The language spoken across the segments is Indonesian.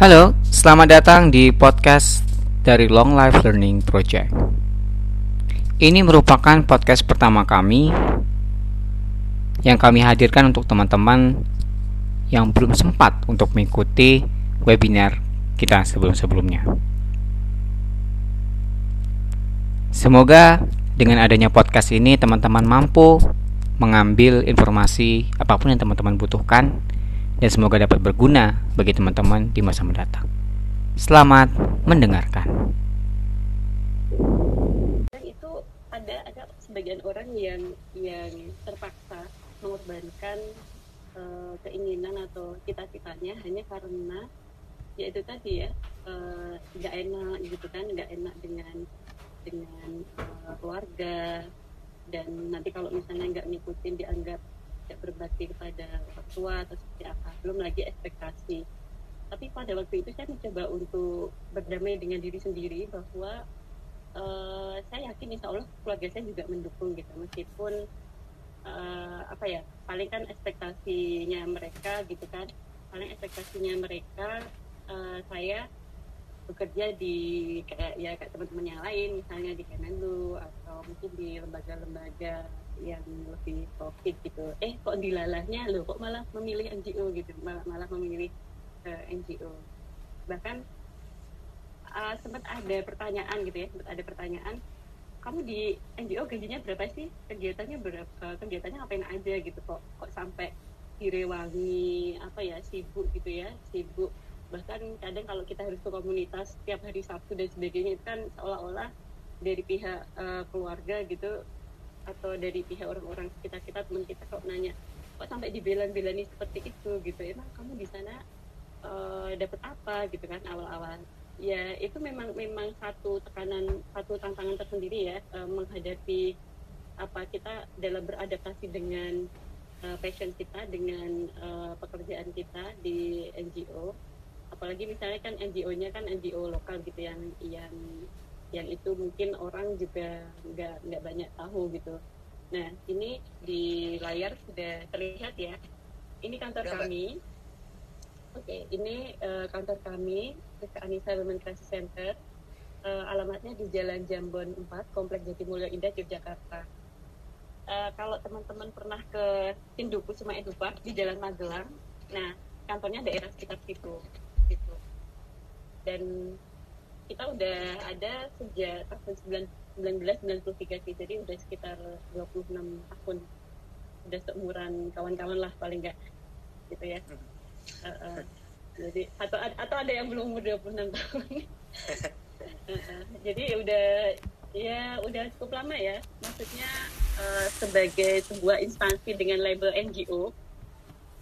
Halo, selamat datang di podcast dari Long Life Learning Project. Ini merupakan podcast pertama kami yang kami hadirkan untuk teman-teman yang belum sempat untuk mengikuti webinar kita sebelum-sebelumnya. Semoga dengan adanya podcast ini teman-teman mampu mengambil informasi apa pun yang teman-teman butuhkan dan semoga dapat berguna bagi teman-teman di masa mendatang. Selamat mendengarkan. Dan itu ada ada sebagian orang yang yang terpaksa mengorbankan uh, keinginan atau cita-citanya hanya karena ya itu tadi ya eh, nggak uh, enak gitu kan nggak enak dengan dengan uh, keluarga dan nanti kalau misalnya nggak ngikutin dianggap tidak berbakti kepada orang tua atau seperti apa belum lagi ekspektasi. Tapi pada waktu itu saya mencoba untuk berdamai dengan diri sendiri bahwa uh, saya yakin insya Allah keluarga saya juga mendukung gitu meskipun uh, apa ya paling kan ekspektasinya mereka gitu kan paling ekspektasinya mereka uh, saya bekerja di kayak ya kayak teman-teman yang lain misalnya di Kemenlu atau mungkin di lembaga-lembaga yang lebih profit gitu. Eh kok dilalahnya? Lo kok malah memilih NGO gitu? Malah malah memilih uh, eh, NGO bahkan uh, sempat ada pertanyaan gitu ya sempat ada pertanyaan kamu di NGO gajinya berapa sih? Kegiatannya berapa? Kegiatannya ngapain aja gitu? Kok kok sampai direwangi apa ya sibuk gitu ya sibuk. Bahkan kadang kalau kita harus ke komunitas setiap hari Sabtu dan sebagainya itu kan seolah-olah dari pihak uh, keluarga gitu atau dari pihak orang-orang sekitar kita teman kita kok nanya kok sampai dibelan-belani seperti itu? Gitu. Emang kamu di sana uh, eh, dapat apa? Gitu kan awal-awal. Ya itu memang memang satu tekanan satu tantangan tersendiri ya uh, menghadapi apa kita dalam beradaptasi dengan uh, passion kita dengan uh, pekerjaan kita di NGO apalagi misalnya kan NGO-nya kan NGO lokal gitu yang yang yang itu mungkin orang juga nggak nggak banyak tahu gitu. Nah ini di layar sudah terlihat ya. Ini kantor ya, kami. Oke, okay, ini uh, kantor kami, Rizka Anissa Women Crisis Center. Uh, alamatnya di Jalan Jambon 4, Komplek Jatimulyo Indah, Yogyakarta. Uh, kalau teman-teman pernah ke Sinduku Suma Edupak di Jalan Magelang, nah kantornya daerah sekitar situ, gitu. Dan kita udah ada sejak tahun 1993 sih. Jadi udah sekitar 26 tahun. Udah seumuran kawan-kawan lah paling enggak gitu ya. Uh, uh, jadi atau atau ada yang belum umur 26 tahun. Uh, uh, jadi udah ya udah cukup lama ya. Maksudnya uh, sebagai sebuah instansi dengan label NGO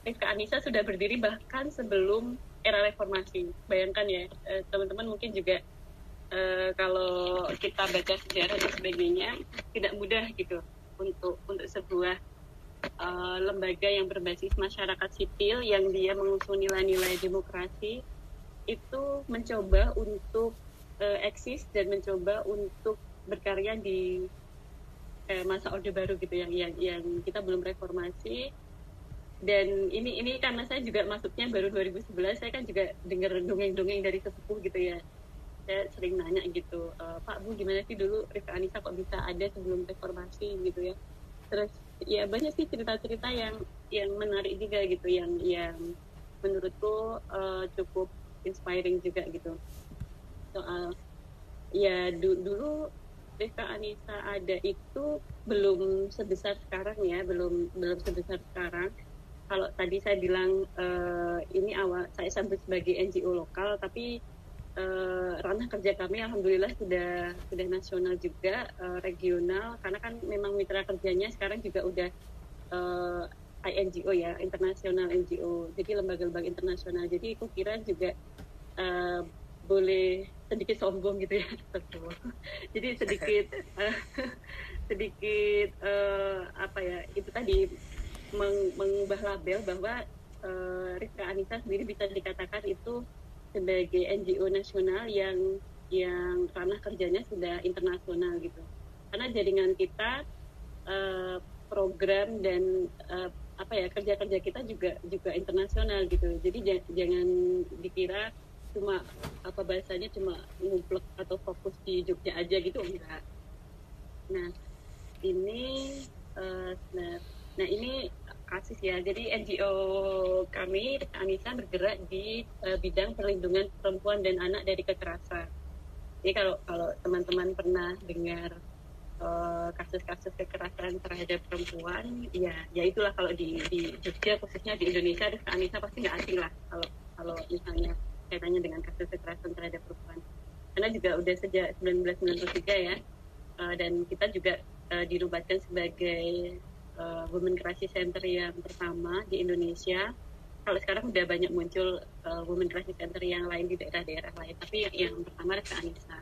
Rizka Anissa sudah berdiri bahkan sebelum era reformasi. Bayangkan ya teman-teman mungkin juga uh, kalau kita baca sejarah dan sebagainya tidak mudah gitu untuk untuk sebuah uh, lembaga yang berbasis masyarakat sipil yang dia mengusung nilai-nilai demokrasi itu mencoba untuk uh, eksis dan mencoba untuk berkarya di uh, masa orde baru gitu yang yang yang kita belum reformasi. Dan ini ini karena saya juga masuknya baru 2011 saya kan juga dengar dongeng-dongeng dari sepupuh gitu ya saya sering nanya gitu e, Pak Bu gimana sih dulu Rifka Anissa kok bisa ada sebelum reformasi? Gitu ya. Terus ya banyak sih cerita-cerita yang yang menarik juga gitu yang yang menurutku uh, cukup inspiring juga gitu. Soal ya du dulu Rifka Anissa ada itu belum sebesar sekarang ya belum belum sebesar sekarang. Kalau tadi saya bilang uh, ini awal saya sampai sebagai NGO lokal tapi uh, ranah kerja kami alhamdulillah sudah sudah nasional juga uh, regional. Karena kan memang mitra kerjanya sekarang juga udah uh, eh, INGO ya internasional NGO jadi lembaga-lembaga internasional. Jadi aku kira juga uh, boleh sedikit sombong gitu ya. Jadi sedikit uh, sedikit uh, apa ya itu tadi meng mengubah label bahwa uh, Rizka Anissa sendiri bisa dikatakan itu sebagai NGO nasional yang yang ranah kerjanya sudah internasional gitu. Karena jaringan kita uh, program dan uh, apa ya kerja kerja kita juga juga internasional gitu. Jadi jangan dikira cuma apa bahasanya cuma ngumpulk atau fokus di Jogja aja gitu enggak. Nah ini uh, nah ini kasus ya. Jadi NGO kami Anissa bergerak di uh, bidang perlindungan perempuan dan anak dari kekerasan. Jadi kalau kalau teman-teman pernah dengar Eh, kasus-kasus uh, kekerasan terhadap perempuan ya ya itulah kalau di di Jogja khususnya di Indonesia Anissa pasti nggak asing lah kalau kalau misalnya kaitannya dengan kasus kekerasan terhadap perempuan. Karena juga udah sejak 1993 ya uh, dan kita juga uh, sebagai uh, Women Crisis Center yang pertama di Indonesia. Kalau sekarang udah banyak muncul uh, Women Crisis Center yang lain di daerah-daerah lain tapi yang, yang pertama adalah Anissa.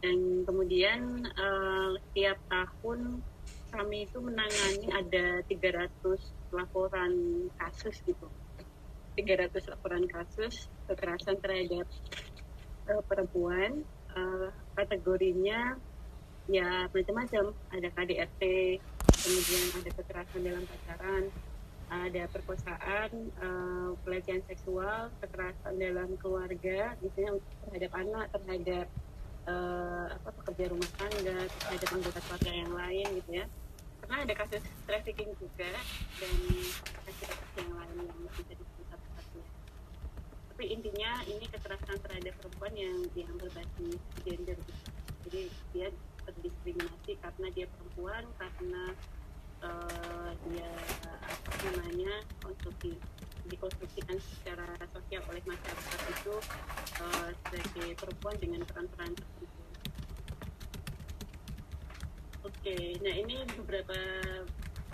Dan kemudian uh, setiap tahun kami itu menangani ada 300 laporan kasus gitu. 300 laporan kasus kekerasan terhadap uh, perempuan uh, kategorinya ya macam-macam. Ada KDRT kemudian ada kekerasan dalam pacaran ada perkosaan, uh, pelecehan seksual, kekerasan dalam keluarga, misalnya terhadap anak, terhadap uh, apa pekerja rumah tangga ada anggota keluarga yang lain gitu ya karena ada kasus trafficking juga dan kasus-kasus yang lain yang bisa disebut tapi intinya ini kekerasan terhadap perempuan yang yang berbasis gender gitu. jadi dia terdiskriminasi karena dia perempuan karena uh, dia apa namanya konstruksi dikonstruksikan secara sosial oleh masyarakat itu uh, sebagai perempuan dengan peran-peran tertentu. Oke, nah ini beberapa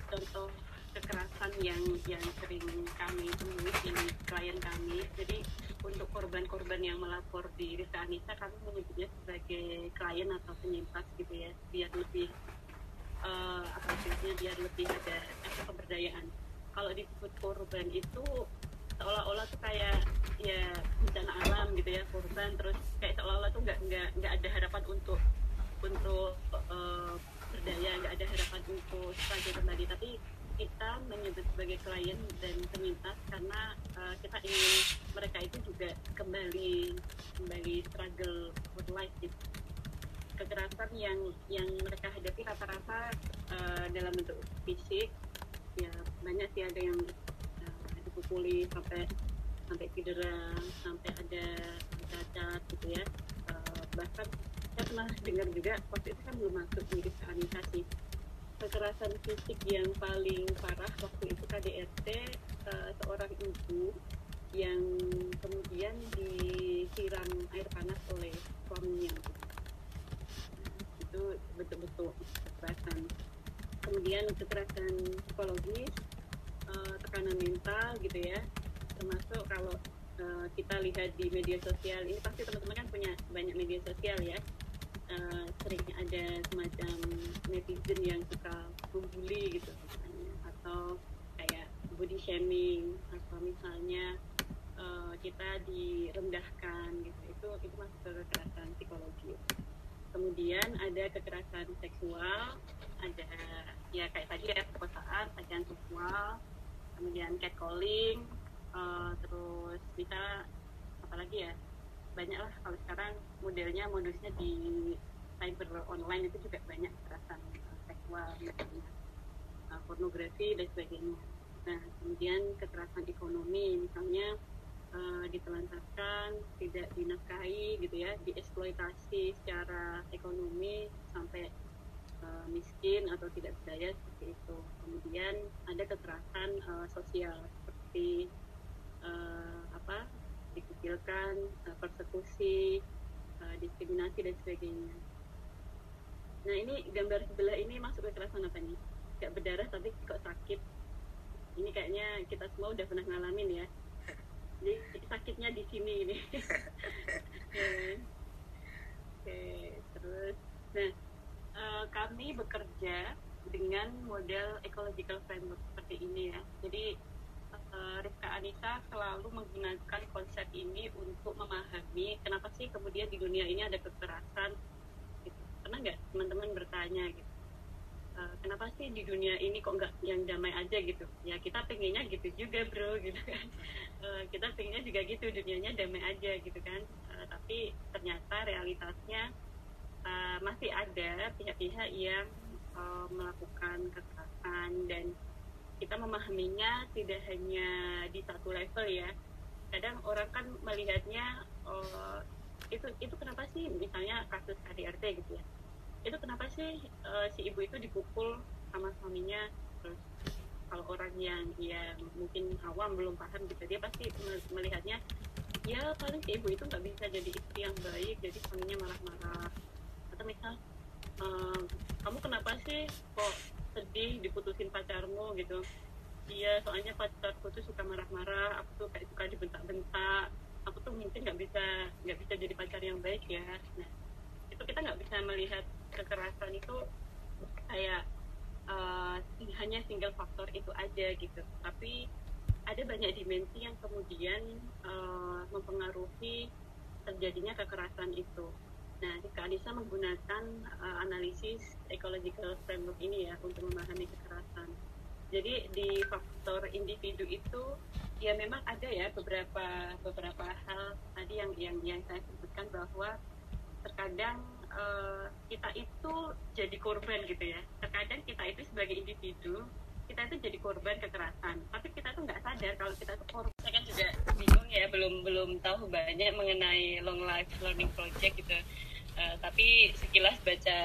contoh kekerasan yang yang sering kami temui di klien kami. Jadi untuk korban-korban yang melapor di Risa Anissa kami menyebutnya sebagai klien atau penyintas gitu ya, biar lebih uh, apa biar lebih ada pemberdayaan kalau disebut korban itu seolah-olah tuh kayak ya bencana alam gitu ya korban. Terus kayak seolah-olah tuh nggak nggak nggak ada harapan untuk untuk uh, berdaya nggak ada harapan untuk sebagai kembali tapi kita menyebut sebagai klien dan pemintas karena uh, kita ingin mereka itu juga kembali kembali struggle for life gitu. Kekerasan yang yang mereka hadapi rata-rata uh, dalam bentuk fisik ya banyak sih ada yang uh, dipukuli sampai sampai cedera sampai ada cacat gitu ya. Uh, bahkan saya pernah dengar juga waktu itu kan belum masuk di organisasi kekerasan fisik yang paling parah waktu itu KDRT uh, seorang ibu yang kemudian disiram air panas oleh suaminya. Itu betul-betul kekerasan kemudian kekerasan psikologis uh, tekanan mental gitu ya. Termasuk kalau uh, kita lihat di media sosial ini pasti teman-teman kan punya banyak media sosial ya. Uh, sering ada semacam netizen yang suka membuli gitu misalnya atau kayak body shaming atau misalnya kita direndahkan gitu. Itu itu masuk ke kekerasan psikologi. Kemudian ada kekerasan seksual ada ya kayak tadi ya perkosaan pelecehan seksual kemudian catcalling uh, terus bisa apalagi ya banyak lah kalau sekarang modelnya modusnya di cyber online itu juga banyak kekerasan uh, seksual misalnya uh, pornografi dan sebagainya. Nah kemudian kekerasan ekonomi misalnya uh, ditelantarkan, tidak dinafkahi gitu ya, dieksploitasi secara ekonomi sampai uh, miskin atau tidak berdaya seperti itu. Kemudian ada kekerasan uh, sosial seperti uh, apa dikucilkan, uh, persekusi, uh, diskriminasi dan sebagainya. Nah ini gambar sebelah ini masuk kekerasan apa nih? Gak berdarah tapi kok sakit. Ini kayaknya kita semua udah pernah ngalamin ya jadi sakitnya di sini ini oke terus nah uh, kami bekerja dengan model ecological framework seperti ini ya. Jadi uh, Rifka Anissa selalu menggunakan konsep ini untuk memahami kenapa sih kemudian di dunia ini ada kekerasan gitu. pernah nggak teman-teman bertanya gitu? Uh, kenapa kenapa sih di dunia ini kok nggak yang damai aja gitu? Ya kita pengennya gitu juga bro gitu kan. Uh, kita pengennya juga gitu dunianya damai aja gitu kan. Uh, tapi ternyata realitasnya uh, masih ada pihak-pihak yang uh, melakukan kekerasan dan kita memahaminya tidak hanya di satu level ya. Kadang orang kan melihatnya uh, itu itu kenapa sih misalnya kasus KDRT gitu ya. Itu kenapa sih uh, si ibu itu dipukul sama suaminya? Terus kalau orang yang yang mungkin awam belum paham gitu dia pasti melihatnya ya paling si ibu itu nggak bisa jadi istri yang baik jadi suaminya marah-marah misal uh, kamu kenapa sih kok sedih diputusin pacarmu? Gitu. Iya soalnya pacarku tuh suka marah-marah aku tuh kayak suka dibentak-bentak aku tuh mungkin nggak bisa nggak bisa jadi pacar yang baik ya. Nah itu kita nggak bisa melihat kekerasan itu kayak uh, hanya single faktor itu aja gitu. Tapi ada banyak dimensi yang kemudian uh, mempengaruhi terjadinya kekerasan itu. Nah, jika Anissa menggunakan uh, analisis ecological framework ini ya untuk memahami kekerasan. Jadi di faktor individu itu ya memang ada ya beberapa beberapa hal tadi yang yang yang saya sebutkan bahwa terkadang uh, kita itu jadi korban gitu ya terkadang kita itu sebagai individu kita itu jadi korban kekerasan. Tapi kita tuh nggak sadar kalau kita tuh korban. Saya kan juga bingung ya belum belum tahu banyak mengenai long life learning project gitu. Uh, tapi sekilas baca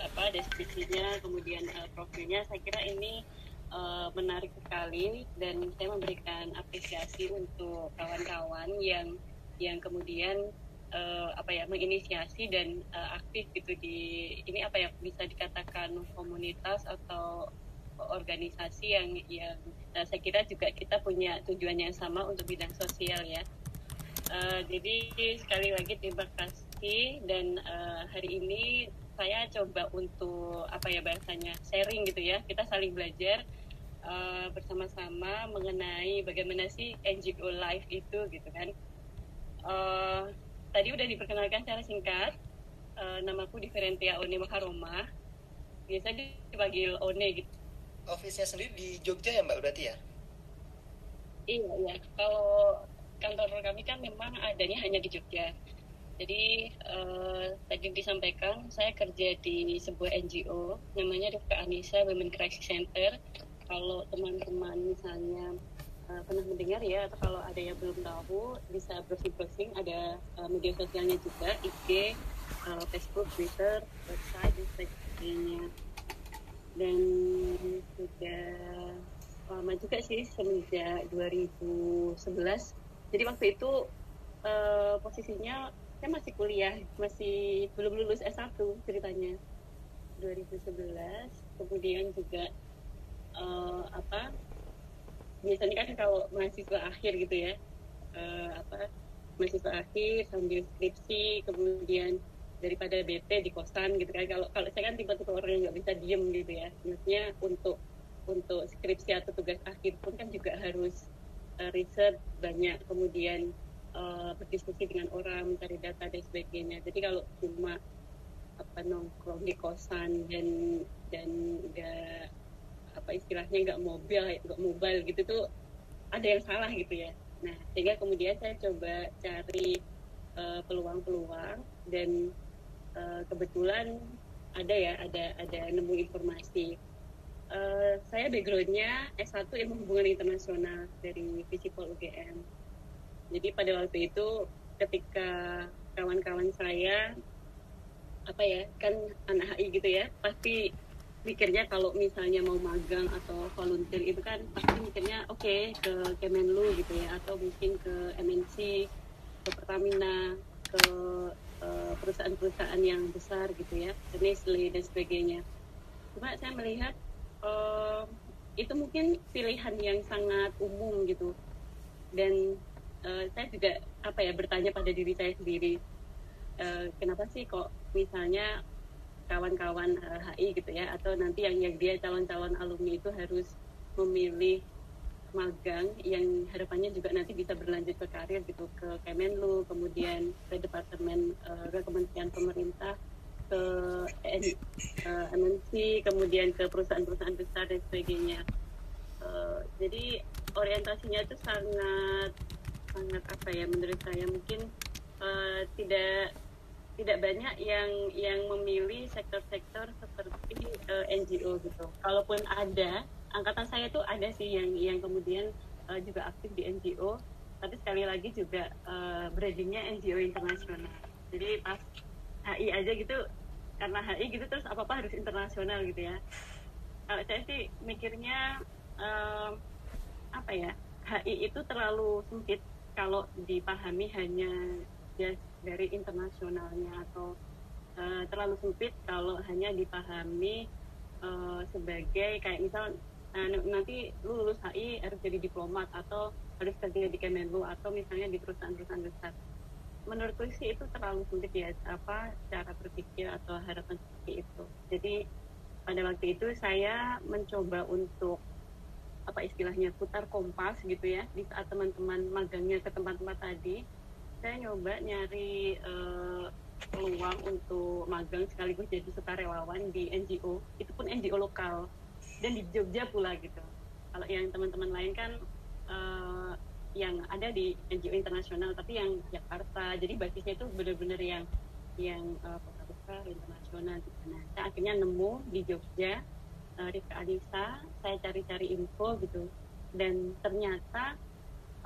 apa deskripsinya kemudian uh, profilnya saya kira ini uh, menarik sekali dan saya memberikan apresiasi untuk kawan-kawan yang yang kemudian uh, apa ya menginisiasi dan uh, aktif gitu di ini apa ya bisa dikatakan komunitas atau organisasi yang yang uh, saya kira juga kita punya tujuan yang sama untuk bidang sosial ya. Uh, jadi sekali lagi terima kasih dan uh, hari ini saya coba untuk apa ya bahasanya sharing gitu ya kita saling belajar uh, bersama-sama mengenai bagaimana sih NGO life itu gitu kan. Uh, tadi udah diperkenalkan secara singkat. Uh, namaku Diferentia One Makaroma. Biasa dipanggil One gitu. Office-nya sendiri di Jogja ya Mbak berarti ya? Iya, iya. Kalau kantor kami kan memang adanya hanya di Jogja. Jadi uh, tadi disampaikan saya kerja di sebuah NGO namanya Rifka Anissa Women Crisis Center. Kalau teman-teman misalnya uh, pernah mendengar ya atau kalau ada yang belum tahu bisa browsing-browsing ada uh, media sosialnya juga IG, uh, Facebook, Twitter, website dan sebagainya dan sudah lama juga sih semenjak 2011 jadi waktu itu uh, posisinya saya masih kuliah masih belum lulus S1 ceritanya. 2011 kemudian juga uh, apa biasanya kan kalau mahasiswa akhir gitu ya uh, apa mahasiswa akhir sambil skripsi kemudian daripada BT di kosan gitu kan. Kalau kalau saya kan tipe-tipe orang yang nggak bisa diem gitu ya. Maksudnya untuk untuk skripsi atau tugas akhir pun kan juga harus uh, riset banyak. Kemudian uh, berdiskusi dengan orang mencari data dan sebagainya. Jadi kalau cuma apa nongkrong di kosan dan dan nggak apa istilahnya nggak mobil nggak mobile gitu tuh ada yang salah gitu ya. Nah sehingga kemudian saya coba cari eh, peluang-peluang uh, dan uh, kebetulan ada ya ada ada nemu informasi. Uh, saya backgroundnya S1 ilmu hubungan internasional dari Visipol UGM jadi pada waktu itu ketika kawan-kawan saya apa ya kan anak HI gitu ya pasti mikirnya kalau misalnya mau magang atau volunteer itu kan pasti mikirnya oke okay, ke Kemenlu gitu ya atau mungkin ke MNC ke Pertamina ke perusahaan-perusahaan yang besar gitu ya Nestle dan sebagainya. Cuma saya melihat uh, itu mungkin pilihan yang sangat umum gitu. Dan uh, saya juga apa ya bertanya pada diri saya sendiri uh, kenapa sih kok misalnya kawan-kawan eh, HI gitu ya atau nanti yang yang dia calon-calon alumni itu harus memilih magang yang harapannya juga nanti bisa berlanjut ke karir gitu ke Kemenlu kemudian ke departemen uh, ke kementerian pemerintah ke uh, MNC kemudian ke perusahaan-perusahaan besar dan sebagainya uh, jadi orientasinya itu sangat sangat apa ya menurut saya mungkin uh, tidak tidak banyak yang yang memilih sektor-sektor seperti uh, NGO gitu. Kalaupun ada, angkatan saya tuh ada sih yang yang kemudian uh, juga aktif di NGO, tapi sekali lagi juga uh, brandingnya NGO internasional. Jadi pas HI aja gitu, karena HI gitu terus apa apa harus internasional gitu ya. Kalau saya sih mikirnya uh, apa ya, HI itu terlalu sempit kalau dipahami hanya just dari internasionalnya atau uh, terlalu sempit kalau hanya dipahami uh, sebagai kayak misal uh, nanti lu lulus HI harus jadi diplomat atau harus kerja di Kemenlu atau misalnya di perusahaan-perusahaan besar. Menurutku sih itu terlalu sempit ya apa cara berpikir atau harapan seperti itu. Jadi pada waktu itu saya mencoba untuk apa istilahnya putar kompas gitu ya di saat teman-teman magangnya ke tempat-tempat tadi saya nyoba nyari uh, peluang untuk magang sekaligus jadi sukarelawan di NGO itu pun NGO lokal dan di Jogja pula gitu. Kalau yang teman-teman lain kan uh, yang ada di NGO internasional tapi yang Jakarta. Jadi basisnya itu benar-benar yang yang uh, kota besar internasional gitu. Nah, saya akhirnya nemu di Jogja uh, Rifka Adisa saya cari-cari info gitu. Dan ternyata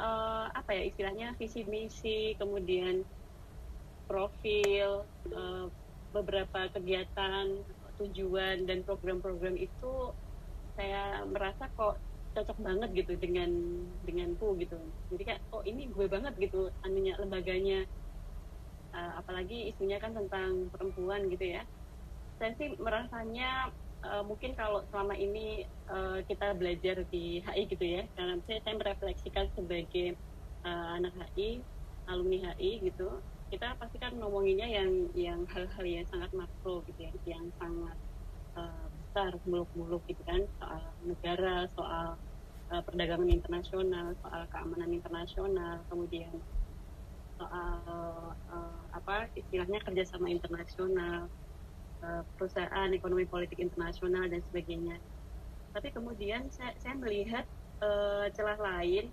uh, apa ya istilahnya visi misi kemudian profil uh, beberapa kegiatan tujuan dan program-program itu saya merasa kok cocok banget gitu dengan denganku gitu. Jadi kayak oh ini gue banget gitu anunya lembaganya. Uh, apalagi isunya kan tentang perempuan gitu ya. Saya sih merasanya uh, mungkin kalau selama ini uh, kita belajar di HI gitu ya. Karena saya, saya merefleksikan sebagai uh, anak HI alumni HI gitu. Kita pasti kan ngomonginnya yang yang hal-hal yang sangat makro gitu ya yang sangat uh, besar muluk-muluk gitu kan soal negara soal uh, perdagangan internasional soal keamanan internasional kemudian soal uh, apa istilahnya kerjasama internasional Eh, perusahaan ekonomi politik internasional dan sebagainya. Tapi kemudian saya, saya melihat uh, celah lain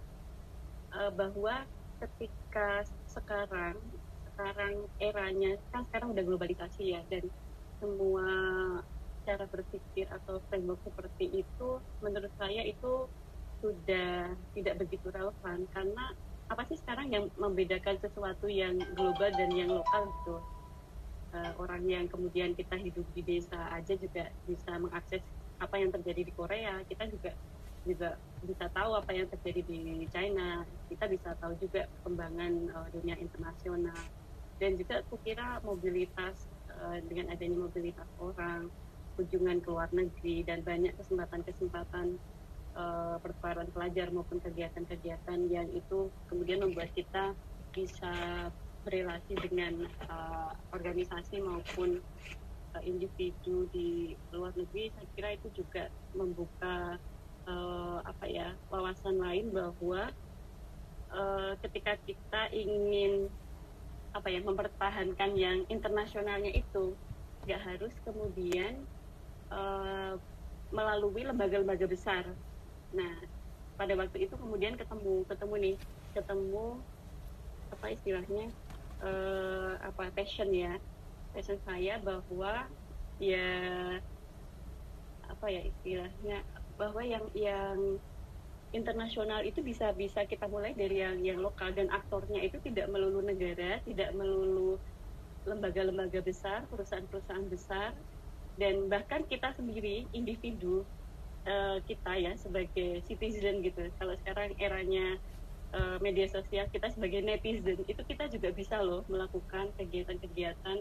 uh, bahwa ketika sekarang sekarang eranya kan sekarang udah globalisasi ya dan semua cara berpikir atau framework seperti itu menurut saya itu sudah tidak begitu relevan. Karena apa sih sekarang yang membedakan sesuatu yang global dan yang lokal gitu? Uh, orang yang kemudian kita hidup di desa aja juga bisa mengakses apa yang terjadi di Korea kita juga juga bisa tahu apa yang terjadi di China kita bisa tahu juga perkembangan uh, dunia internasional. Dan juga aku kira mobilitas uh, dengan adanya mobilitas orang kunjungan ke luar negeri dan banyak kesempatan-kesempatan uh, pertukaran pelajar maupun kegiatan-kegiatan yang itu kemudian membuat kita bisa berrelasi dengan uh, organisasi maupun uh, individu di luar negeri. Saya kira itu juga membuka uh, apa ya wawasan lain bahwa uh, ketika kita ingin apa ya mempertahankan yang internasionalnya itu nggak harus kemudian uh, melalui lembaga-lembaga besar. Nah pada waktu itu kemudian ketemu ketemu nih ketemu apa istilahnya uh, apa passion ya. Passion saya bahwa ya apa ya istilahnya bahwa yang yang internasional itu bisa bisa kita mulai dari yang yang lokal. Dan aktornya itu tidak melulu negara tidak melulu lembaga-lembaga besar perusahaan-perusahaan besar dan bahkan kita sendiri individu uh, kita ya sebagai citizen gitu kalau sekarang eranya uh, media sosial kita sebagai netizen itu kita juga bisa loh melakukan kegiatan-kegiatan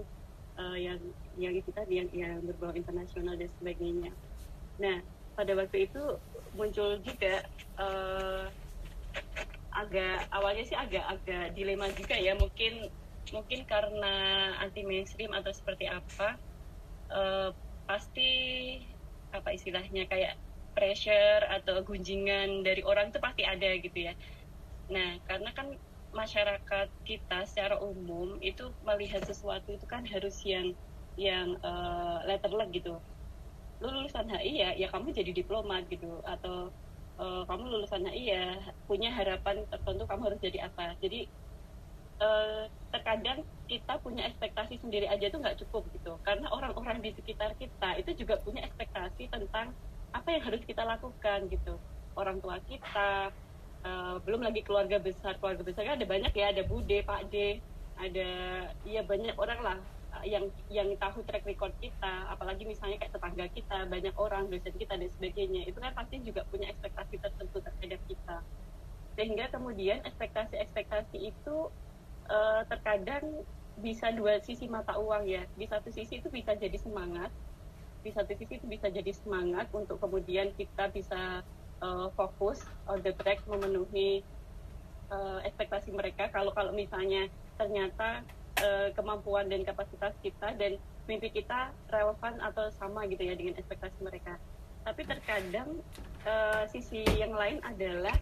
uh, yang yang tadi yang yang berbau internasional dan sebagainya. Nah pada waktu itu muncul juga uh, agak awalnya sih agak-agak dilema juga ya mungkin mungkin karena anti mainstream atau seperti apa uh, pasti apa istilahnya kayak pressure atau gunjingan dari orang itu pasti ada gitu ya. Nah, karena kan masyarakat kita secara umum itu melihat sesuatu itu kan harus yang yang uh, letterlek gitu. Lu lulusan HI ya ya kamu jadi diplomat gitu. Atau uh, kamu lulusan HI ya punya harapan tertentu kamu harus jadi apa. Jadi uh, terkadang kita punya ekspektasi sendiri aja itu nggak cukup gitu. Karena orang-orang di sekitar kita itu juga punya ekspektasi tentang apa yang harus kita lakukan gitu. Orang tua kita uh, belum lagi keluarga besar. Keluarga besar kan ada banyak ya ada bude pak d ada ya banyak orang lah yang yang tahu track record kita. Apalagi misalnya kayak tetangga kita banyak orang dosen kita dan sebagainya. Itu kan pasti juga punya ekspektasi tertentu terhadap kita. Sehingga kemudian ekspektasi-ekspektasi itu uh, terkadang bisa dua sisi mata uang ya. Di satu sisi itu bisa jadi semangat. Di satu sisi itu bisa jadi semangat untuk kemudian kita bisa uh, fokus on the track memenuhi uh, ekspektasi mereka. Kalau kalau misalnya ternyata uh, kemampuan dan kapasitas kita dan mimpi kita relevan atau sama gitu ya dengan ekspektasi mereka. Tapi terkadang uh, sisi yang lain adalah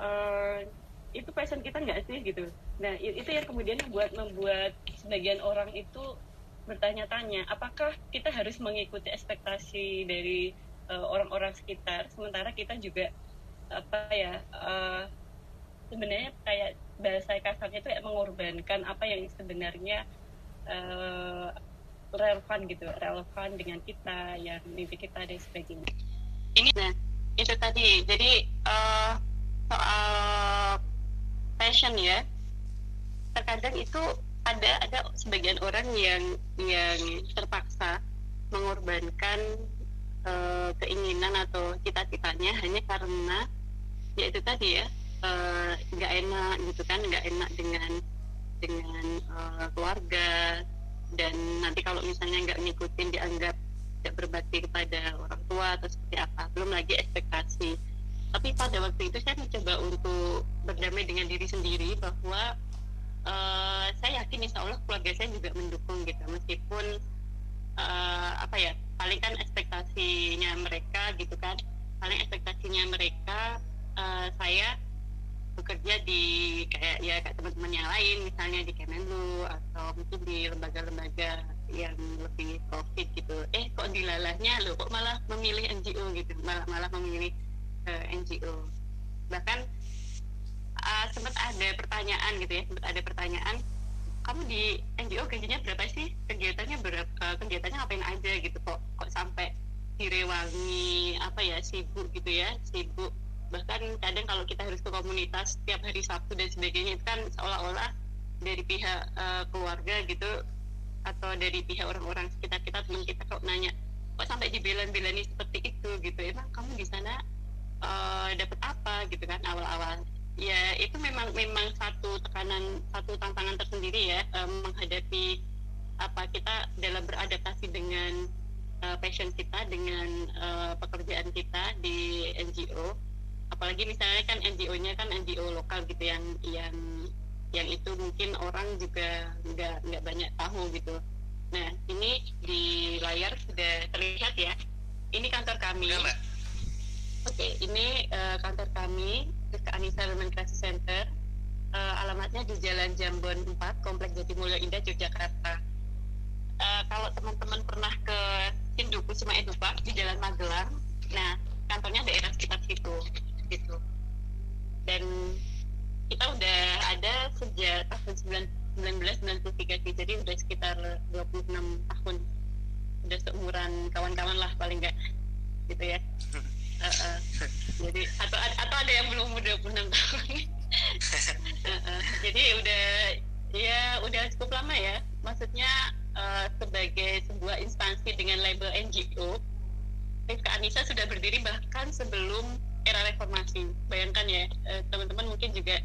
uh, itu passion kita nggak sih gitu. Nah itu yang kemudian membuat membuat sebagian orang itu bertanya-tanya, apakah kita harus mengikuti ekspektasi dari orang-orang uh, sekitar, sementara kita juga apa ya uh, sebenarnya kayak bahasa kasarnya itu mengorbankan apa yang sebenarnya uh, relevan gitu relevan dengan kita yang mimpi kita dan sebagainya. Ini nah itu tadi. Jadi uh, soal passion ya. Terkadang itu ada ada sebagian orang yang yang terpaksa mengorbankan uh, keinginan atau cita-citanya hanya karena ya itu tadi ya Eh, nggak uh, enak gitu kan nggak enak dengan dengan uh, keluarga. Dan nanti kalau misalnya nggak ngikutin dianggap tidak berbakti kepada orang tua atau seperti apa belum lagi ekspektasi tapi pada waktu itu saya mencoba untuk berdamai dengan diri sendiri bahwa uh, saya yakin insya Allah keluarga saya juga mendukung gitu. Meskipun uh, apa ya paling kan ekspektasinya mereka gitu kan. Paling ekspektasinya mereka uh, saya bekerja di kayak ya kayak teman-teman yang lain misalnya di Kemenlu atau mungkin di lembaga-lembaga yang lebih profit gitu. Eh kok dilalahnya? Lo kok malah memilih NGO gitu? Malah malah memilih eh, NGO bahkan uh, sempat ada pertanyaan gitu ya sempat ada pertanyaan kamu di NGO gajinya berapa sih? Kegiatannya berapa kegiatannya ngapain aja? Gitu kok kok sampai direwangi apa ya sibuk gitu ya sibuk. Bahkan kadang kalau kita harus ke komunitas setiap hari Sabtu dan sebagainya itu kan seolah-olah dari pihak uh, keluarga gitu atau dari pihak orang-orang sekitar kita teman kita kok nanya kok sampai dibelan-belani seperti itu? Gitu. Emang kamu di sana uh, dapat apa gitu kan awal-awal ya itu memang memang satu tekanan satu tantangan tersendiri ya um, menghadapi apa kita dalam beradaptasi dengan uh, passion kita dengan uh, pekerjaan kita di NGO apalagi misalnya kan NGO-nya kan NGO lokal gitu yang yang yang itu mungkin orang juga nggak nggak banyak tahu gitu. Nah ini di layar sudah terlihat ya. Ini kantor kami. Oke, okay, ini uh, kantor kami Rizka Anissa Crisis Center. Uh, alamatnya di Jalan Jambon 4, Komplek Jatimulyo Indah, Yogyakarta. Uh, kalau teman-teman pernah ke Sindu Kusuma Edu Park di Jalan Magelang, nah kantornya daerah sekitar situ gitu dan kita udah ada sejak tahun 1993 sih jadi udah sekitar 26 tahun udah seumuran kawan-kawan lah paling enggak gitu ya uh, uh, jadi atau atau ada yang belum umur 26 tahun uh, uh, jadi udah ya udah cukup lama ya. Maksudnya uh, sebagai sebuah instansi dengan label NGO Rifka Anissa sudah berdiri bahkan sebelum era reformasi. Bayangkan ya eh, teman-teman mungkin juga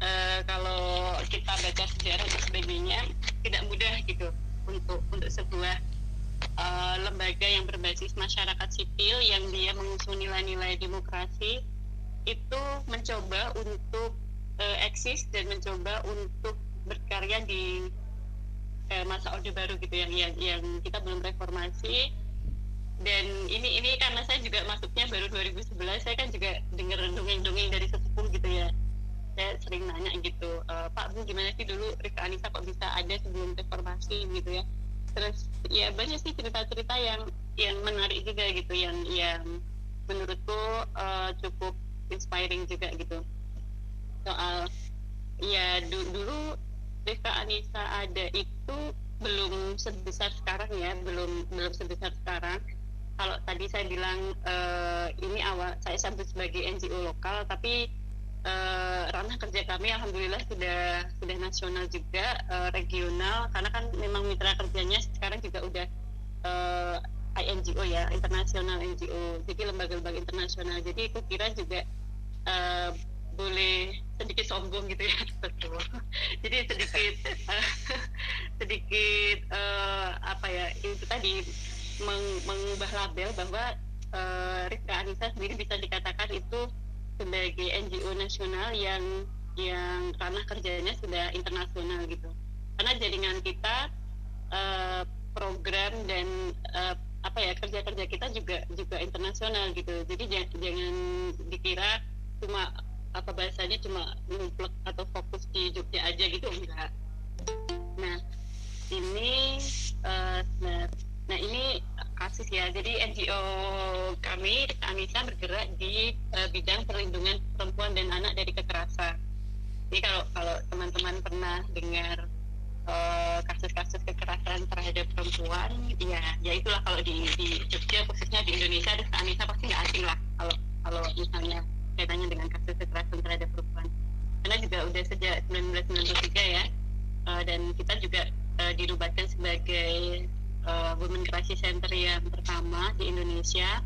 uh, kalau kita baca sejarah dan sebagainya tidak mudah gitu untuk untuk sebuah uh, lembaga yang berbasis masyarakat sipil yang dia mengusung nilai-nilai demokrasi itu mencoba untuk uh, eksis dan mencoba untuk berkarya di uh, masa orde baru gitu yang yang yang kita belum reformasi. Dan ini ini karena saya juga masuknya baru 2011 saya kan juga dengar dongeng-dongeng dari sesepuh gitu ya. Saya sering nanya gitu e, Pak Bu gimana sih dulu Rika Anissa kok bisa ada sebelum reformasi? gitu ya terus ya banyak sih cerita-cerita yang yang menarik juga gitu yang yang menurutku uh, cukup inspiring juga gitu. Soal ya du dulu Rifka Anissa ada itu belum sebesar sekarang ya belum belum sebesar sekarang. Kalau tadi saya bilang uh, ini awal saya sebut sebagai NGO lokal tapi uh, ranah kerja kami alhamdulillah sudah sudah nasional juga uh, regional. Karena kan memang mitra kerjanya sekarang juga udah uh, INGO ya internasional NGO jadi lembaga-lembaga internasional. Jadi aku kira juga uh, boleh sedikit sombong gitu ya. Betul. Jadi sedikit uh, sedikit uh, apa ya itu tadi meng mengubah label bahwa uh, Rifka Anissa sendiri bisa dikatakan itu sebagai NGO nasional yang yang ranah kerjanya sudah internasional gitu. Karena jaringan kita uh, program dan uh, apa ya kerja kerja kita juga juga internasional gitu. Jadi jangan dikira cuma apa bahasanya cuma ngumpulk atau fokus di Jogja aja gitu enggak. Nah ini uh, nah Nah ini kasus ya, jadi NGO kami Anissa bergerak di uh, bidang perlindungan perempuan dan anak dari kekerasan. Jadi kalau kalau teman-teman pernah dengar eh, kasus-kasus uh, kekerasan terhadap perempuan, ya ya itulah kalau di, di Jogja khususnya di Indonesia, Anissa pasti nggak asing lah kalau kalau misalnya kaitannya dengan kasus kekerasan terhadap perempuan. Karena juga udah sejak 1993 ya, uh, dan kita juga uh, sebagai uh, Women Crisis Center yang pertama di Indonesia.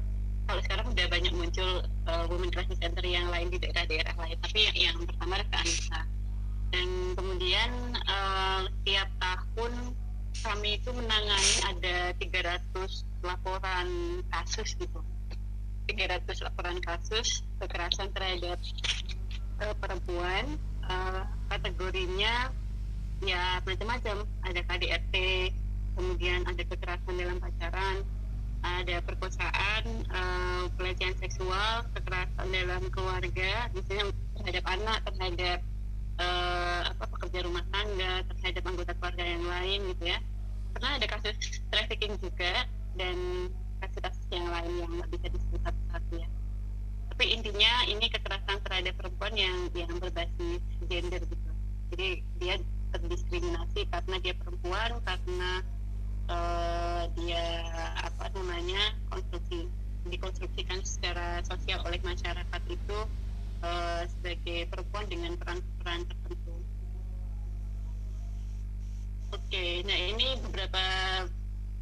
Kalau sekarang udah banyak muncul uh, Women Crisis Center yang lain di daerah-daerah lain tapi yang, yang pertama adalah Anissa. Dan kemudian uh, setiap tahun kami itu menangani ada 300 laporan kasus gitu. 300 laporan kasus kekerasan terhadap uh, perempuan uh, kategorinya ya macam-macam. Ada KDRT kemudian ada kekerasan dalam pacaran, ada perkosaan, uh, pelecehan seksual, kekerasan dalam keluarga, misalnya terhadap anak, terhadap uh, apa pekerja rumah tangga, terhadap anggota keluarga yang lain gitu ya. Karena ada kasus trafficking juga dan kasus-kasus yang lain yang nggak bisa disebut satu-satu ya. Tapi intinya ini kekerasan terhadap perempuan yang yang berbasis gender gitu. Jadi dia terdiskriminasi karena dia perempuan, karena uh, dia apa namanya konstruksi dikonstruksikan secara sosial oleh masyarakat itu uh, sebagai perempuan dengan peran-peran tertentu. Oke, nah ini beberapa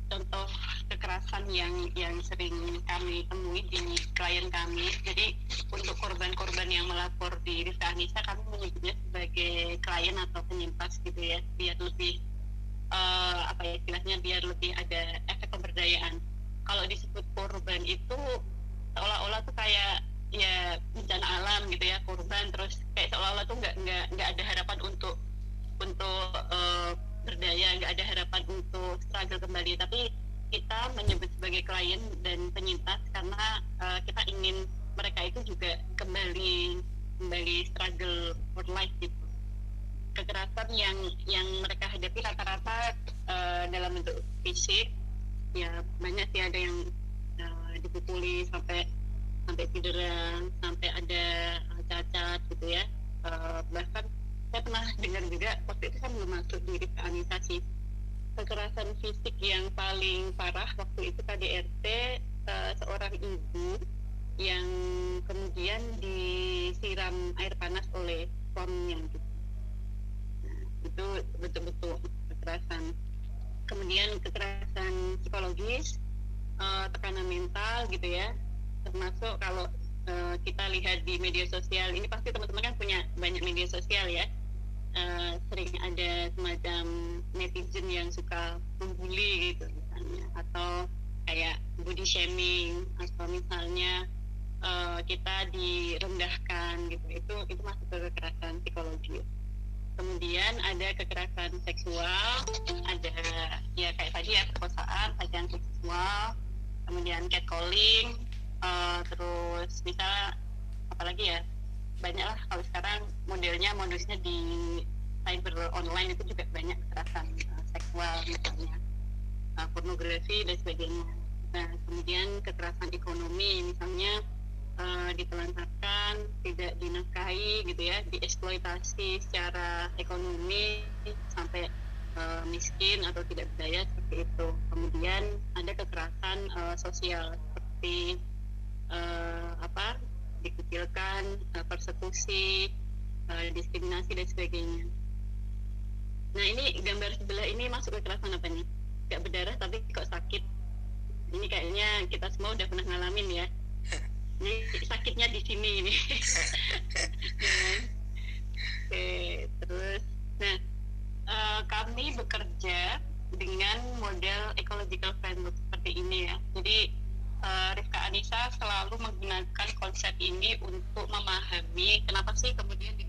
contoh kekerasan yang yang sering kami temui di klien kami. Jadi untuk korban-korban yang melapor di Risa Anissa kami menyebutnya sebagai klien atau penyintas gitu ya, biar lebih uh, apa ya istilahnya biar lebih ada efek pemberdayaan. Kalau disebut korban itu seolah-olah tuh kayak ya bencana alam gitu ya korban terus kayak seolah-olah tuh nggak nggak nggak ada harapan untuk untuk uh, berdaya nggak ada harapan untuk struggle kembali. Tapi kita menyebut sebagai klien dan penyintas karena uh, kita ingin mereka itu juga kembali kembali struggle for life gitu yang yang mereka hadapi rata-rata uh, dalam bentuk fisik ya banyak sih ada yang uh, dipukuli sampai sampai cedera sampai ada uh, cacat gitu ya. Uh, bahkan saya pernah dengar juga waktu itu saya belum masuk di organisasi kekerasan fisik yang paling parah waktu itu KDRT uh, seorang ibu yang kemudian disiram air panas oleh suaminya gitu itu betul-betul kekerasan. Kemudian kekerasan psikologis uh, tekanan mental gitu ya. Termasuk kalau uh, kita lihat di media sosial ini pasti teman-teman kan punya banyak media sosial ya. Uh, sering ada semacam netizen yang suka membuli gitu misalnya. Atau kayak body shaming atau misalnya uh, kita direndahkan gitu. Itu itu masuk ke kekerasan psikologis kemudian ada kekerasan seksual ada ya kayak tadi ya perkosaan pelecehan seksual kemudian catcalling uh, terus bisa apalagi ya banyak lah kalau sekarang modelnya modusnya di cyber online itu juga banyak kekerasan uh, seksual misalnya uh, pornografi dan sebagainya. Nah kemudian kekerasan ekonomi misalnya uh, ditelantarkan tidak dinafkahi gitu ya dieksploitasi secara ekonomi sampai uh, miskin atau tidak berdaya seperti itu. Kemudian ada kekerasan uh, sosial seperti uh, apa dikucilkan uh, persekusi uh, diskriminasi dan sebagainya. Nah ini gambar sebelah ini masuk kekerasan apa nih? Gak berdarah tapi kok sakit. Ini kayaknya kita semua udah pernah ngalamin ya ini sakitnya di sini. Ini oke terus. Nah uh, kami bekerja dengan model ecological framework seperti ini ya. Jadi uh, Rifka Anissa selalu menggunakan konsep ini untuk memahami kenapa sih kemudian di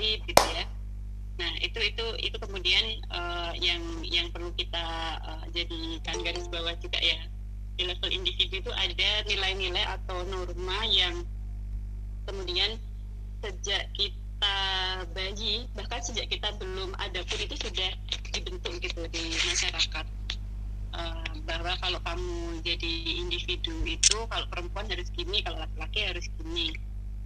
gitu ya. Nah itu itu itu kemudian uh, yang yang perlu kita uh, jadikan garis bawah juga ya. Di level individu itu ada nilai-nilai atau norma yang kemudian sejak kita bayi bahkan sejak kita belum ada pun itu sudah dibentuk gitu di masyarakat. Uh, bahwa kalau kamu jadi individu itu kalau perempuan harus gini kalau laki-laki harus gini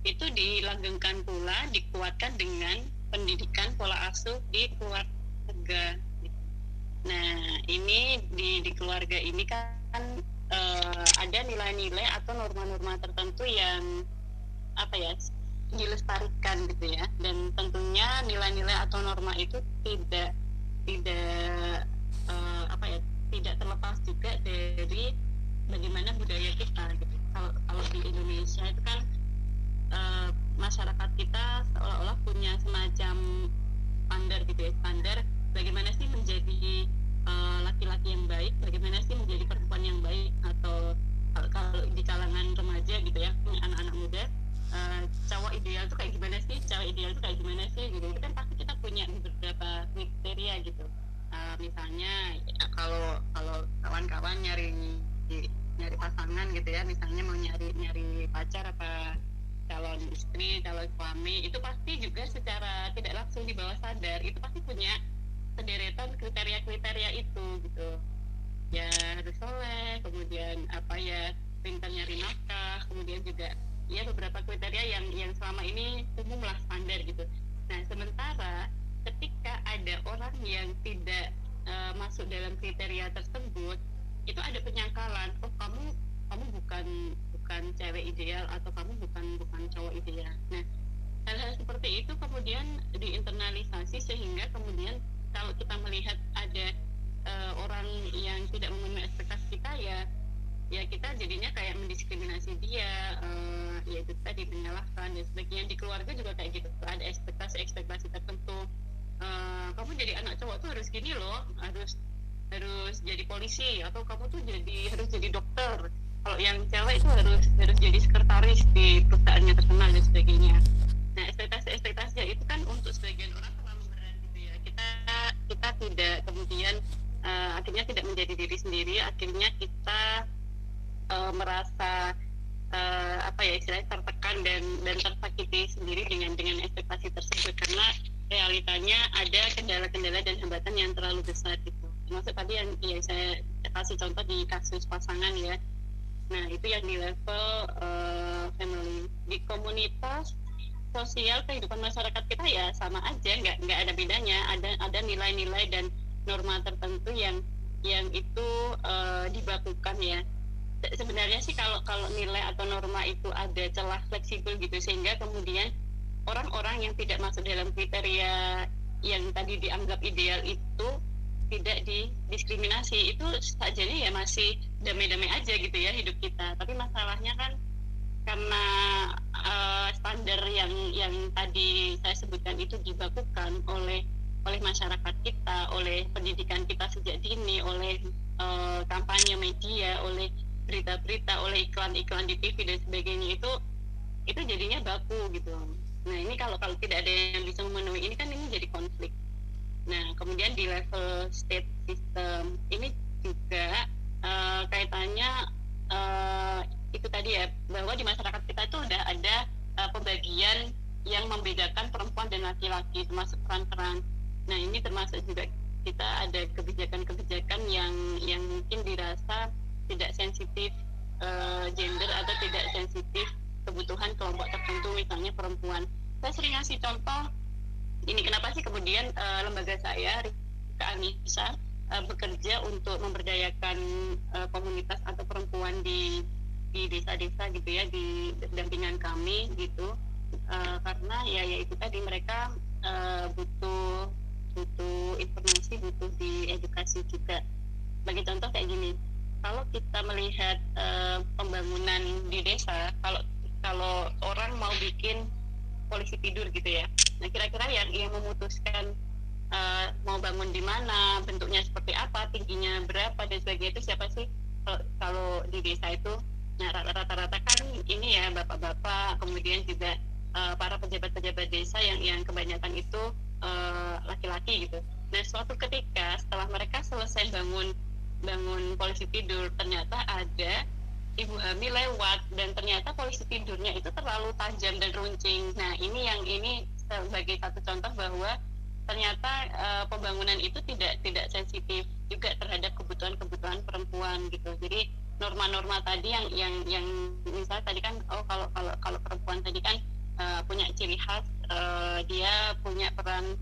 itu dilanggengkan pula dikuatkan dengan pendidikan pola asuh di keluarga. Nah ini di di keluarga ini kan uh, ada nilai-nilai atau norma-norma tertentu yang apa ya dilestarikan gitu ya. Dan tentunya nilai-nilai atau norma itu tidak tidak uh, apa ya tidak terlepas juga dari bagaimana budaya kita gitu. Kalau, kalau di Indonesia itu kan uh, masyarakat kita seolah-olah punya semacam standar gitu ya. Standar bagaimana sih menjadi laki-laki uh, yang baik bagaimana sih menjadi perempuan yang baik atau kalau di kalangan remaja gitu ya anak-anak muda uh, cowok ideal tuh kayak gimana sih? Cowok ideal tuh kayak gimana sih? Gitu. Itu kan pasti kita punya beberapa kriteria gitu. Uh, misalnya ya, kalau kalau kawan-kawan nyari nyari pasangan gitu ya misalnya mau nyari nyari pacar apa calon istri calon suami itu pasti juga secara tidak langsung di bawah sadar itu pasti punya sederetan kriteria-kriteria itu gitu ya harus soleh kemudian apa ya pintar nyari nafkah kemudian juga ya beberapa kriteria yang yang selama ini umumlah standar gitu. Nah sementara ketika ada orang yang tidak uh, masuk dalam kriteria tersebut, itu ada penyangkalan, oh kamu kamu bukan bukan cewek ideal atau kamu bukan bukan cowok ideal. Nah hal-hal seperti itu kemudian diinternalisasi sehingga kemudian kalau kita melihat ada e, orang yang tidak memenuhi ekspektasi kita ya ya kita jadinya kayak mendiskriminasi dia uh, ya itu tadi menyalahkan dan sebagainya. Di keluarga juga kayak gitu ada ekspektasi ekspektasi tertentu. Uh, kamu jadi anak cowok tuh harus gini loh harus harus jadi polisi atau kamu tuh jadi harus jadi dokter kalau yang cewek itu harus harus jadi sekretaris di perusahaannya terkenal dan sebagainya. Nah ekspektasi ekspektasi itu kan untuk sebagian orang terlalu berat gitu ya. Kita kita tidak kemudian uh, akhirnya tidak menjadi diri sendiri akhirnya kita uh, merasa uh, apa ya istilahnya tertekan dan dan tersakiti sendiri dengan dengan ekspektasi tersebut. Karena realitanya ada kendala-kendala dan hambatan yang terlalu besar gitu. Termasuk tadi yang ya saya kasih contoh di kasus pasangan ya nah itu yang di level uh, family. Di komunitas sosial kehidupan masyarakat kita ya sama aja nggak nggak ada bedanya. Ada ada nilai-nilai dan norma tertentu yang yang itu uh, dibakukan ya. Sebenarnya sih kalau kalau nilai atau norma itu ada celah fleksibel gitu sehingga kemudian orang-orang yang tidak masuk dalam kriteria yang tadi dianggap ideal itu tidak didiskriminasi. Itu saja ya masih damai-damai aja gitu ya hidup kita. Tapi masalahnya kan karena uh, standar yang yang tadi saya sebutkan itu dibakukan oleh oleh masyarakat kita oleh pendidikan kita sejak dini oleh uh, kampanye media oleh berita-berita oleh iklan-iklan di TV dan sebagainya itu itu jadinya baku gitu. Nah ini kalau kalau tidak ada yang bisa memenuhi ini kan ini jadi konflik nah kemudian di level state system ini juga uh, kaitannya uh, itu tadi ya bahwa di masyarakat kita itu udah ada uh, pembagian yang membedakan perempuan dan laki-laki termasuk peran-peran. Nah ini termasuk juga kita ada kebijakan-kebijakan yang yang mungkin dirasa tidak sensitif uh, gender atau tidak sensitif kebutuhan kelompok tertentu misalnya perempuan. Saya sering ngasih contoh ini kenapa sih kemudian uh, lembaga saya ke Anissa uh, bekerja untuk memberdayakan uh, komunitas atau perempuan di di desa-desa gitu ya di dampingan kami gitu. Uh, karena ya ya itu tadi mereka uh, butuh butuh informasi butuh diedukasi juga. Bagi contoh kayak gini kalau kita melihat uh, pembangunan di desa, kalau kalau orang mau bikin polisi tidur gitu ya, nah kira-kira yang yang memutuskan uh, mau bangun di mana, bentuknya seperti apa, tingginya berapa dan sebagainya itu siapa sih? Kalau, kalau di desa itu, nah rata-rata kan ini ya bapak-bapak, kemudian juga uh, para pejabat-pejabat desa yang yang kebanyakan itu laki-laki uh, gitu. Nah suatu ketika setelah mereka selesai bangun bangun polisi tidur ternyata ada ibu hamil lewat dan ternyata polisi tidurnya itu terlalu tajam dan runcing. Nah ini yang ini sebagai satu contoh bahwa ternyata uh, pembangunan itu tidak tidak sensitif juga terhadap kebutuhan-kebutuhan perempuan gitu. Jadi norma-norma tadi yang yang yang misalnya tadi kan oh kalau kalau kalau perempuan tadi kan uh, punya ciri khas uh, dia punya peran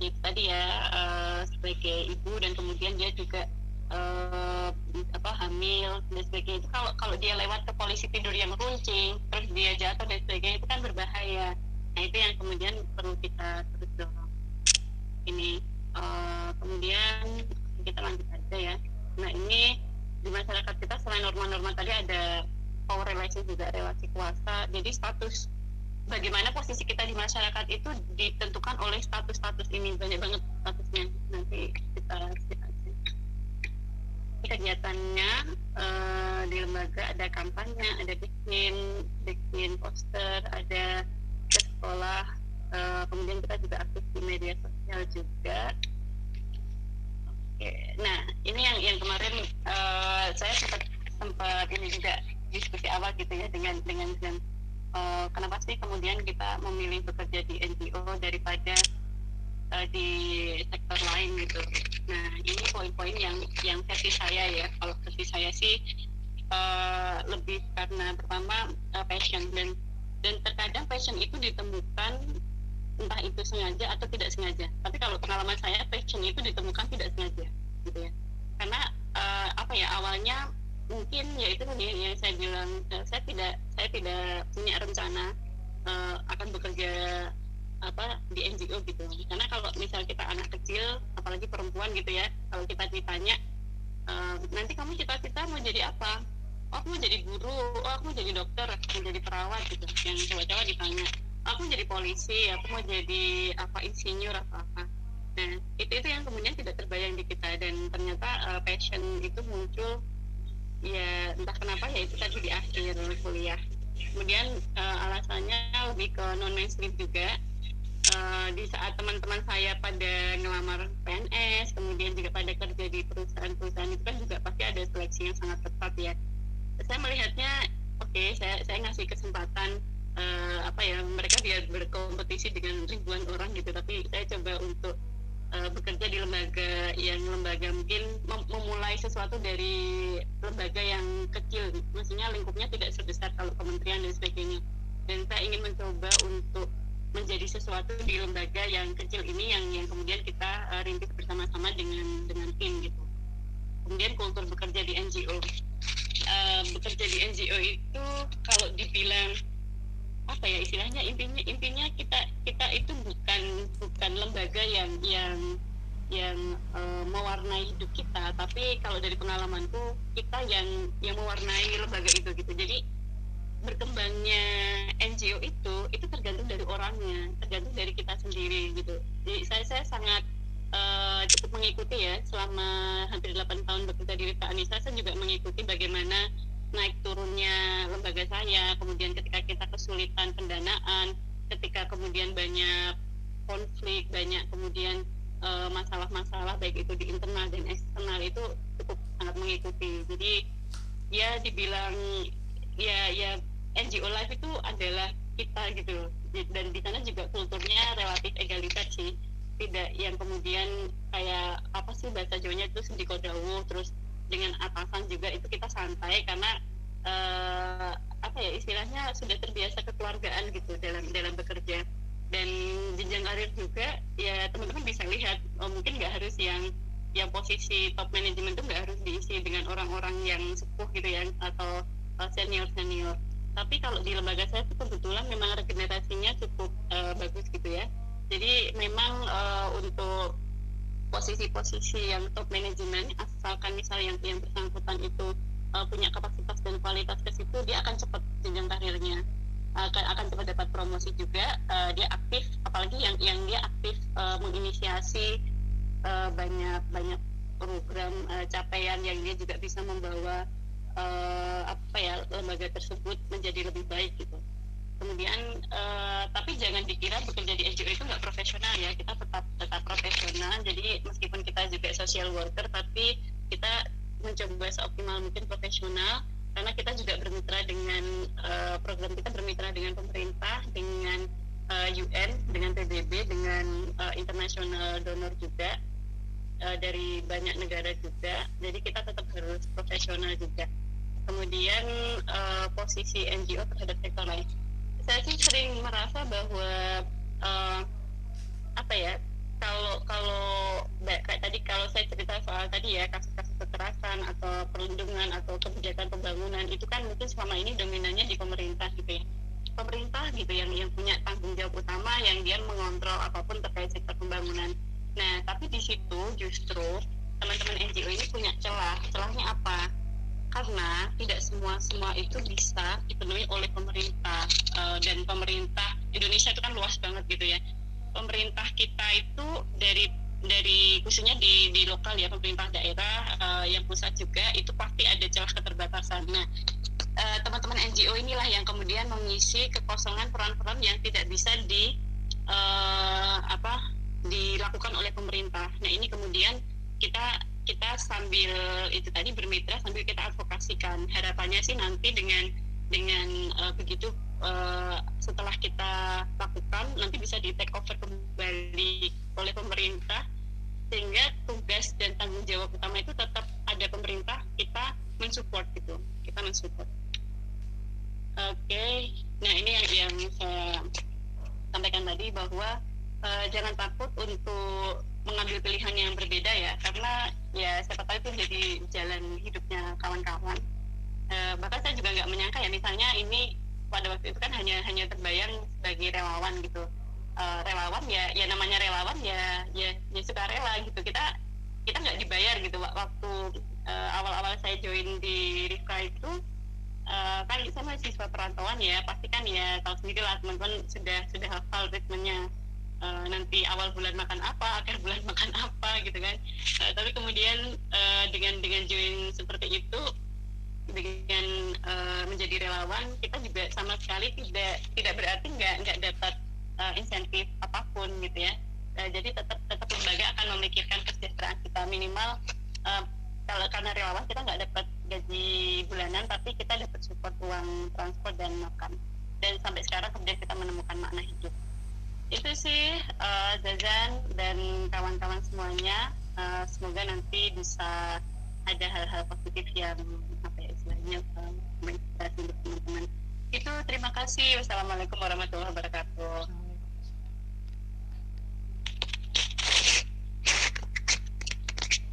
itu tadi ya uh, sebagai ibu dan kemudian dia juga uh, apa hamil dan sebagainya. Itu kalau kalau dia lewat ke polisi tidur yang runcing terus dia jatuh dan sebagainya itu kan berbahaya. Nah itu yang kemudian perlu kita terus dorong. Ini uh, kemudian kita lanjut aja ya. Nah ini di masyarakat kita selain norma-norma tadi ada power relation juga relasi kuasa. Jadi status bagaimana posisi kita di masyarakat itu ditentukan oleh status-status ini. Banyak banget statusnya. Nanti kita, kita kegiatannya uh, di lembaga ada kampanye, ada bikin bikin poster, ada ke sekolah, uh, kemudian kita juga aktif di media sosial juga. Oke, nah ini yang yang kemarin uh, saya sempat sempat ini juga diskusi awal gitu ya dengan dengan dengan uh, kenapa sih kemudian kita memilih bekerja di NGO daripada uh, di sektor lain gitu. Nah ini poin-poin yang yang versi saya ya. Kalau versi saya sih uh, lebih karena pertama uh, passion dan dan terkadang passion itu ditemukan entah itu sengaja atau tidak sengaja. Tapi kalau pengalaman saya passion itu ditemukan tidak sengaja gitu ya. Karena uh, apa ya awalnya mungkin ya itu tadi yang saya bilang saya tidak saya tidak punya rencana uh, akan bekerja apa di NGO gitu. Karena kalau misal kita anak kecil apalagi perempuan gitu ya kalau kita ditanya uh, nanti kamu cita-cita mau jadi apa? Oh aku mau jadi guru oh aku mau jadi dokter mau jadi perawat gitu. Yang coba-coba ditanya aku mau jadi polisi aku mau jadi apa insinyur apa apa? Nah itu itu yang kemudian tidak terbayang di kita. Dan ternyata uh, passion itu muncul ya entah kenapa ya itu tadi di akhir kuliah. Kemudian uh, alasannya lebih ke non mainstream juga uh, di saat teman-teman saya pada ngelamar PNS kemudian juga pada kerja di perusahaan-perusahaan itu kan juga pasti ada seleksi yang sangat ketat ya. Saya melihatnya oke okay, saya saya ngasih kesempatan uh, apa ya mereka biar berkompetisi dengan ribuan orang gitu. Tapi saya coba untuk uh, bekerja di lembaga yang lembaga mungkin mem memulai sesuatu dari lembaga yang kecil. Maksudnya lingkupnya tidak sebesar kalau kementerian dan sebagainya. Dan saya ingin mencoba untuk menjadi sesuatu di lembaga yang kecil ini yang yang kemudian kita uh, rintis bersama-sama dengan dengan tim gitu. Kemudian kultur bekerja di NGO uh, bekerja di NGO itu kalau dibilang apa ya istilahnya intinya intinya kita kita itu bukan bukan lembaga yang yang yang uh, mewarnai hidup kita tapi kalau dari pengalamanku kita yang yang mewarnai lembaga itu gitu. Jadi berkembangnya NGO itu itu tergantung dari orangnya tergantung dari kita sendiri gitu. Jadi saya saya sangat uh, cukup mengikuti ya selama hampir 8 tahun bekerja di Rita Anissa saya juga mengikuti bagaimana naik turunnya lembaga saya kemudian ketika kita kesulitan pendanaan ketika kemudian banyak konflik banyak kemudian eh, masalah-masalah uh, baik itu di internal dan eksternal itu cukup sangat mengikuti. Jadi ya dibilang ya ya NGO Life itu adalah kita gitu dan di sana juga kulturnya relatif egaliter sih. Tidak yang kemudian kayak apa sih bahasa Jawanya itu sedih kodawu terus dengan atasan juga itu kita santai karena uh, apa ya istilahnya sudah terbiasa kekeluargaan gitu dalam dalam bekerja. Dan jenjang karir juga ya teman-teman bisa lihat oh, mungkin nggak harus yang yang posisi top manajemen itu nggak harus diisi dengan orang-orang yang sepuh gitu ya atau eh, senior senior tapi kalau di lembaga saya itu kebetulan memang regenerasinya cukup uh, bagus gitu ya. Jadi memang uh, untuk posisi-posisi yang top manajemen asalkan misalnya yang yang bersangkutan itu uh, punya kapasitas dan kualitas ke situ dia akan cepat jenjang karirnya. Akan akan cepat dapat promosi juga uh, dia aktif apalagi yang yang dia aktif uh, menginisiasi uh, banyak banyak program uh, capaian yang dia juga bisa membawa uh, apa ya lembaga tersebut menjadi lebih baik gitu. Kemudian uh, tapi jangan dikira bekerja di NGO itu nggak profesional ya kita tetap tetap profesional. Jadi meskipun kita juga social worker tapi kita mencoba seoptimal mungkin profesional karena kita juga bermitra dengan uh, program kita bermitra dengan pemerintah dengan uh, UN dengan PBB dengan uh, international donor juga uh, dari banyak negara juga. Jadi kita tetap harus profesional juga kemudian uh, posisi NGO terhadap sektor lain. Saya sih sering merasa bahwa uh, apa ya kalau kalau kayak tadi kalau saya cerita soal tadi ya kasus-kasus kekerasan atau perlindungan atau kebijakan pembangunan itu kan mungkin selama ini dominannya di pemerintah gitu ya. Pemerintah gitu yang yang punya tanggung jawab utama yang dia mengontrol apa pun terkait sektor pembangunan. Nah tapi di situ justru teman-teman NGO ini punya celah. Celahnya apa karena tidak semua semua itu bisa dipenuhi oleh pemerintah. Uh, dan pemerintah Indonesia itu kan luas banget gitu ya. Pemerintah kita itu dari dari khususnya di di lokal ya pemerintah daerah uh, yang pusat juga itu pasti ada celah keterbatasan. Nah uh, teman-teman NGO inilah yang kemudian mengisi kekosongan peran-peran yang tidak bisa di uh, apa dilakukan oleh pemerintah. Nah ini kemudian kita kita sambil itu tadi bermitra sambil kita advokasikan harapannya sih nanti dengan dengan uh, begitu uh, setelah kita lakukan nanti bisa di take over kembali oleh pemerintah sehingga tugas dan tanggung jawab utama itu tetap ada pemerintah kita mensupport gitu kita mensupport oke okay. nah ini yang yang saya sampaikan tadi bahwa uh, jangan takut untuk mengambil pilihan yang berbeda ya karena ya siapa tahu itu jadi jalan hidupnya kawan-kawan. E, bahkan saya juga nggak menyangka ya misalnya ini pada waktu itu kan hanya hanya terbayang sebagai relawan gitu. E, relawan ya ya namanya relawan ya ya ya suka rela gitu. Kita kita nggak dibayar gitu. Waktu e, saya join di Rifka itu uh, kan saya mahasiswa perantauan ya pasti kan ya tahu sendiri lah teman-teman sudah sudah hafal ritmenya uh, nanti awal bulan makan apa akhir bulan makan apa gitu kan. Uh, tapi kemudian uh, dengan dengan join seperti itu dengan uh, menjadi relawan kita juga sama sekali tidak tidak berarti nggak nggak dapat uh, insentif apa pun gitu ya. Uh, jadi tetap tetap lembaga akan memikirkan kesejahteraan kita minimal uh, kalau karena relawan kita nggak dapat gaji bulanan tapi kita dapat support uang transport dan makan. Dan sampai sekarang kemudian kita menemukan makna hidup itu sih uh, Zazan dan kawan-kawan semuanya. Uh, semoga nanti bisa ada hal-hal positif yang apa ya istilahnya uh, menginspirasi untuk teman-teman. Itu terima kasih. Wassalamualaikum warahmatullahi wabarakatuh.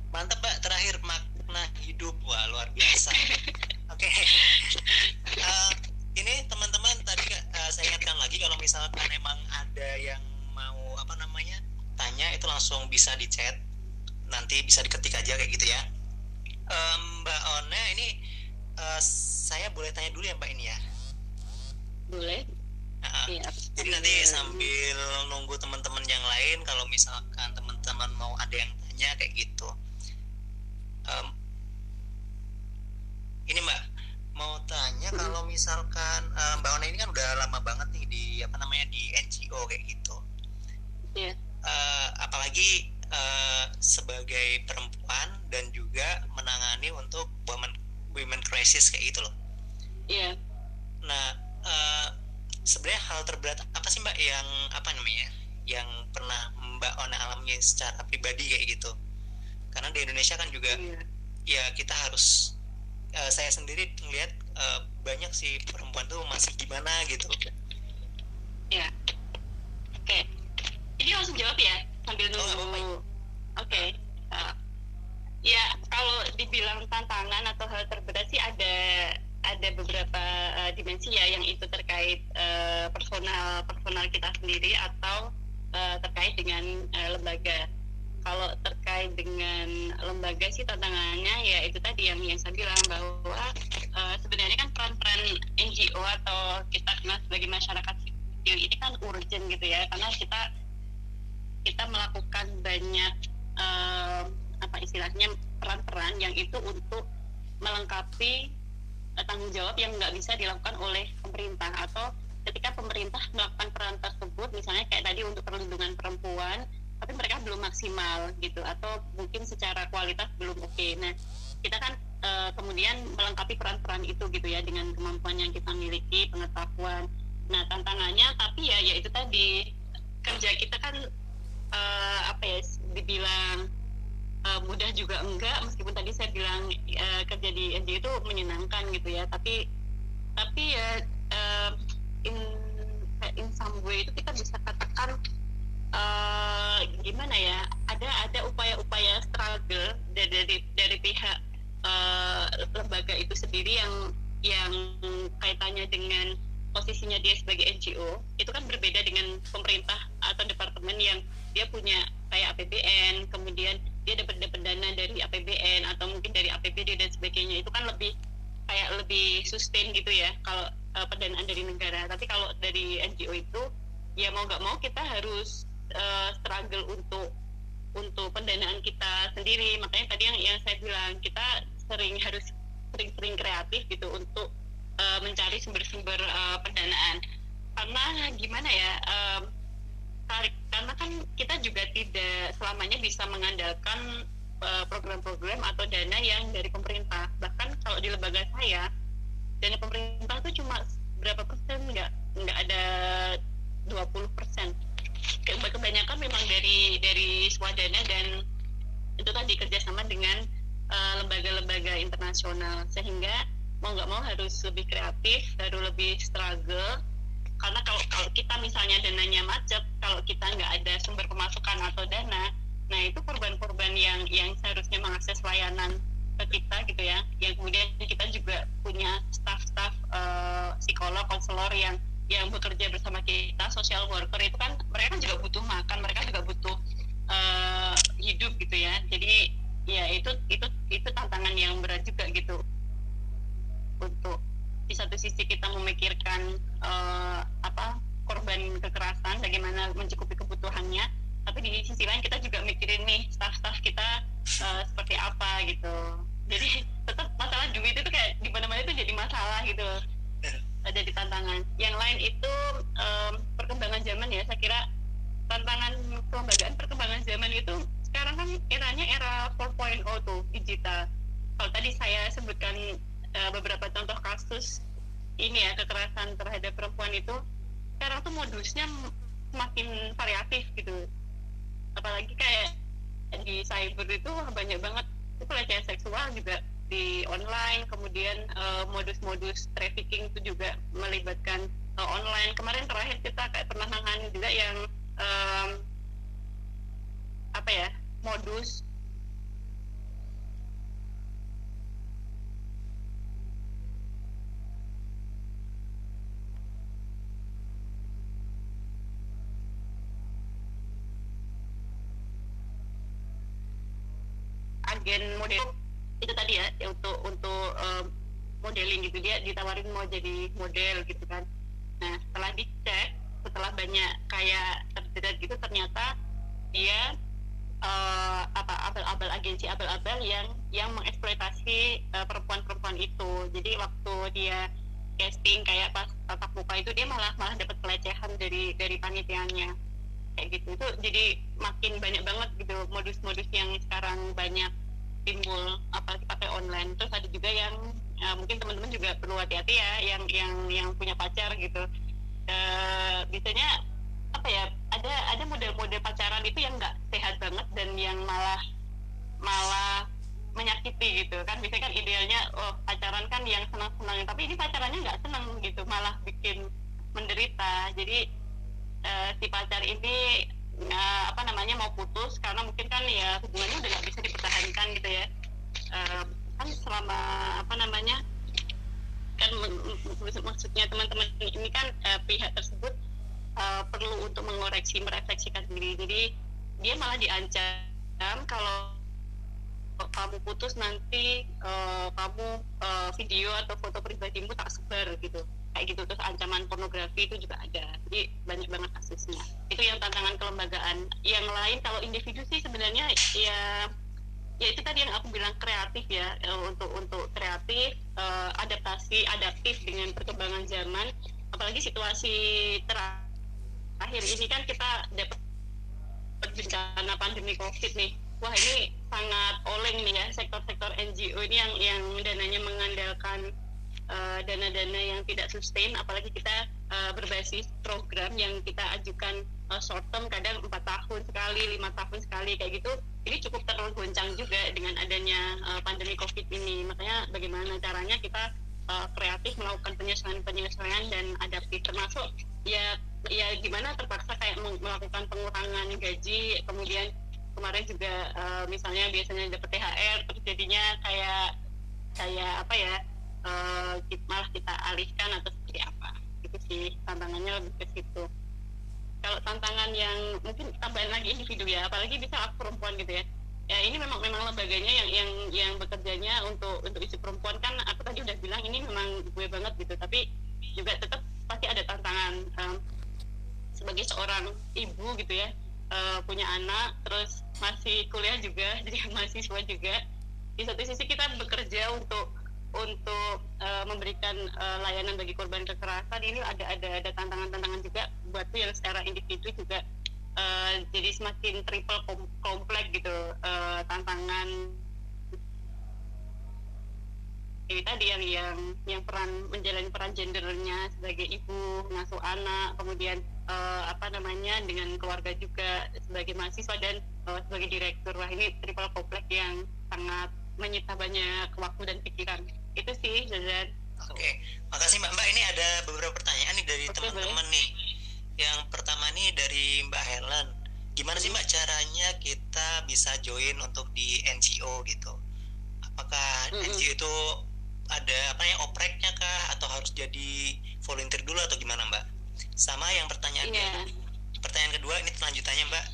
Mantap mbak. Terakhir makna hidup. Wah luar biasa. Oke. Okay. uh, ini teman-teman tadi uh, saya ingatkan lagi kalau misalkan emang ada yang mau apa namanya tanya itu langsung bisa di chat. Nanti bisa diketik aja kayak gitu ya. Um, mbak Ona ini uh, saya boleh tanya dulu ya mbak ini ya? Boleh. Nah, ya, jadi nanti sambil nunggu teman-teman yang lain kalau misalkan teman-teman mau ada yang tanya kayak gitu. Um, ini mbak mau tanya hmm. kalau misalkan um, mbak Ona ini kan udah lama banget nih di apa namanya di NGO kayak gitu yeah. Iya. uh, apalagi uh, sebagai perempuan dan juga menangani untuk women women crisis kayak gitu loh iya yeah. nah uh, sebenarnya hal terberat apa sih mbak yang apa namanya yang pernah mbak Ona alami secara pribadi kayak gitu karena di Indonesia kan juga yeah. ya kita harus uh, saya sendiri melihat uh, banyak sih perempuan tuh masih gimana gitu. Ya oke. Okay. jadi langsung jawab ya sambil oh, nunggu. oh, oke. Okay. uh, ya kalau dibilang tantangan atau hal terberat sih ada ada beberapa uh, dimensi ya yang itu terkait uh, personal personal kita sendiri atau uh, terkait dengan uh, lembaga kalau terkait dengan lembaga sih tantangannya ya itu tadi yang yang saya bilang bahwa uh, sebenarnya kan peran-peran NGO atau kita kenal sebagai masyarakat sipil ini kan urgent gitu ya karena kita kita melakukan banyak uh, apa istilahnya peran-peran yang itu untuk melengkapi uh, tanggung jawab yang nggak bisa dilakukan oleh pemerintah atau ketika pemerintah melakukan peran tersebut misalnya kayak tadi untuk perlindungan perempuan tapi mereka belum maksimal gitu atau mungkin secara kualitas belum oke. Okay. nah kita kan e, kemudian melengkapi peran-peran itu gitu ya dengan kemampuan yang kita miliki pengetahuan. Nah tantangannya tapi ya ya itu tadi. Kerja kita kan e, apa ya dibilang e, mudah juga enggak. Meskipun tadi saya bilang e, kerja di NGO itu menyenangkan gitu ya tapi tapi ya e, in in some way itu kita bisa katakan gimana ya ada ada upaya-upaya struggle dari dari, dari pihak uh, lembaga itu sendiri yang yang kaitannya dengan posisinya dia sebagai NGO itu kan berbeda dengan pemerintah atau departemen yang dia punya kayak APBN kemudian dia dapat dapat dana dari APBN atau mungkin dari APBD dan sebagainya. Itu kan lebih kayak lebih sustain gitu ya kalau uh, pendanaan dari negara. Tapi kalau dari NGO itu ya mau nggak mau kita harus uh, struggle untuk untuk pendanaan kita sendiri. Makanya tadi yang yang saya bilang kita sering harus sering-sering kreatif gitu untuk uh, mencari sumber-sumber uh, pendanaan. Karena gimana ya um, karena kan kita juga tidak selamanya bisa mengandalkan program-program uh, atau dana yang dari pemerintah. Bahkan kalau di lembaga saya dana pemerintah itu cuma berapa persen? Nggak nggak ada 20 persen kebanyakan memang dari dari swadana dan itu tadi kerjasama dengan eh, lembaga-lembaga uh, internasional. Sehingga mau nggak mau harus lebih kreatif harus lebih struggle. Karena kalau kalau kita misalnya dananya macet kalau kita nggak ada sumber pemasukan atau dana nah itu korban-korban yang yang seharusnya mengakses layanan ke kita gitu ya. Yang kemudian kita juga punya staff-staff uh, psikolog konselor yang yang bekerja bersama kita social worker itu kan mereka kan juga butuh makan mereka juga butuh uh, hidup gitu ya. Jadi ya itu itu itu tantangan yang berat juga gitu. Untuk di satu sisi kita memikirkan uh, apa korban kekerasan bagaimana mencukupi kebutuhannya tapi di sisi lain kita juga mikirin nih staff-staff kita uh, seperti apa gitu. Jadi tetap masalah duit itu kayak di mana-mana itu jadi masalah gitu jadi tantangan. Yang lain itu um, perkembangan zaman ya. Saya kira tantangan kelembagaan perkembangan zaman itu sekarang kan eranya era 4.0 tuh digital. Kalau tadi saya sebutkan uh, beberapa contoh kasus ini ya kekerasan terhadap perempuan itu sekarang tuh modusnya semakin variatif gitu. Apalagi kayak di cyber itu banyak banget itu pelecehan seksual juga di online kemudian uh, modus-modus trafficking itu juga melibatkan uh, online. Kemarin terakhir kita kayak pernah nangani juga yang um, apa ya modus agen model ya, untuk untuk um, modeling gitu. Dia ditawarin mau jadi model gitu kan. Nah setelah dicek setelah banyak kayak terjerat gitu ternyata dia uh, apa abal-abal agensi abal-abal yang yang mengeksploitasi uh, perempuan-perempuan itu. Jadi waktu dia casting kayak pas tatap muka itu dia malah malah dapat pelecehan dari dari panitianya. Kayak gitu. Itu jadi makin banyak banget gitu modus-modus yang sekarang banyak timbul apalagi pakai online. Terus ada juga yang ya, mungkin teman-teman juga perlu hati-hati ya yang yang yang punya pacar gitu. E, biasanya apa ya ada ada model-model pacaran itu yang nggak sehat banget dan yang malah malah menyakiti gitu. Kan biasanya kan idealnya oh pacaran kan yang senang-senang tapi ini pacarannya nggak senang gitu. Malah bikin menderita. Jadi uh, si pacar ini uh, apa namanya mau putus karena mungkin kan ya hubungannya udah nggak bisa dipertahankan gitu ya. Uh, kan selama apa namanya kan maksudnya teman-teman ini kan uh, pihak tersebut uh, perlu untuk mengoreksi merefleksikan diri jadi dia malah diancam kalau kamu putus nanti uh, kamu uh, video atau foto pribadimu tak sebar gitu kayak gitu. Terus ancaman pornografi itu juga ada. Jadi banyak banget kasusnya itu yang tantangan kelembagaan. Yang lain kalau individu sih sebenarnya ya ya itu tadi yang aku bilang kreatif ya. Eh, untuk untuk kreatif uh, adaptasi adaptif dengan perkembangan zaman. Apalagi situasi terakhir ini kan kita dapat bencana pandemi covid nih. Wah ini sangat oleng nih ya sektor-sektor NGO ini yang yang dananya mengandalkan Eh, dana-dana uh, yang tidak sustain apalagi kita uh, berbasis program yang kita ajukan uh, short term kadang empat tahun sekali lima tahun sekali kayak gitu ini cukup tergoncang juga dengan adanya uh, pandemi covid ini. Makanya bagaimana caranya kita uh, kreatif melakukan penyesuaian-penyesuaian dan adaptif. Termasuk ya ya gimana terpaksa kayak melakukan pengurangan gaji. Kemudian kemarin juga uh, misalnya biasanya dapat THR terus jadinya kayak kayak apa ya uh, malah kita alihkan atau seperti apa. Itu sih tantangannya lebih ke situ. Kalau tantangan yang mungkin tambahan lagi individu ya apalagi bisa aku perempuan gitu ya. Ya ini memang memang lembaganya yang yang yang bekerjanya untuk untuk isu perempuan kan aku tadi udah bilang ini memang gue banget gitu tapi juga tetap pasti ada tantangan um, sebagai seorang ibu gitu ya uh, punya anak terus masih kuliah juga jadi mahasiswa juga. Di satu sisi kita bekerja untuk untuk uh, memberikan uh, layanan bagi korban kekerasan. Ini ada ada ada tantangan-tantangan juga buat yang secara individu juga uh, jadi semakin triple kom kompleks gitu uh, tantangan. Ini tadi yang yang yang peran menjalani peran gendernya sebagai ibu ngasuh anak kemudian uh, apa namanya dengan keluarga juga sebagai mahasiswa dan uh, sebagai direktur. Wah ini triple kompleks yang sangat menyita banyak waktu dan pikiran. Itu sih Zazan oke okay. makasih mbak. Mbak ini ada beberapa pertanyaan nih dari okay, teman-teman nih. Yang pertama nih dari mbak Helen. Gimana sih mbak caranya kita bisa join untuk di NGO gitu? Apakah mm -hmm. NGO itu ada apa ya opreknya kah? Atau harus jadi volunteer dulu atau gimana mbak? Sama yang pertanyaan yeah. pertanyaan kedua ini lanjutannya mbak.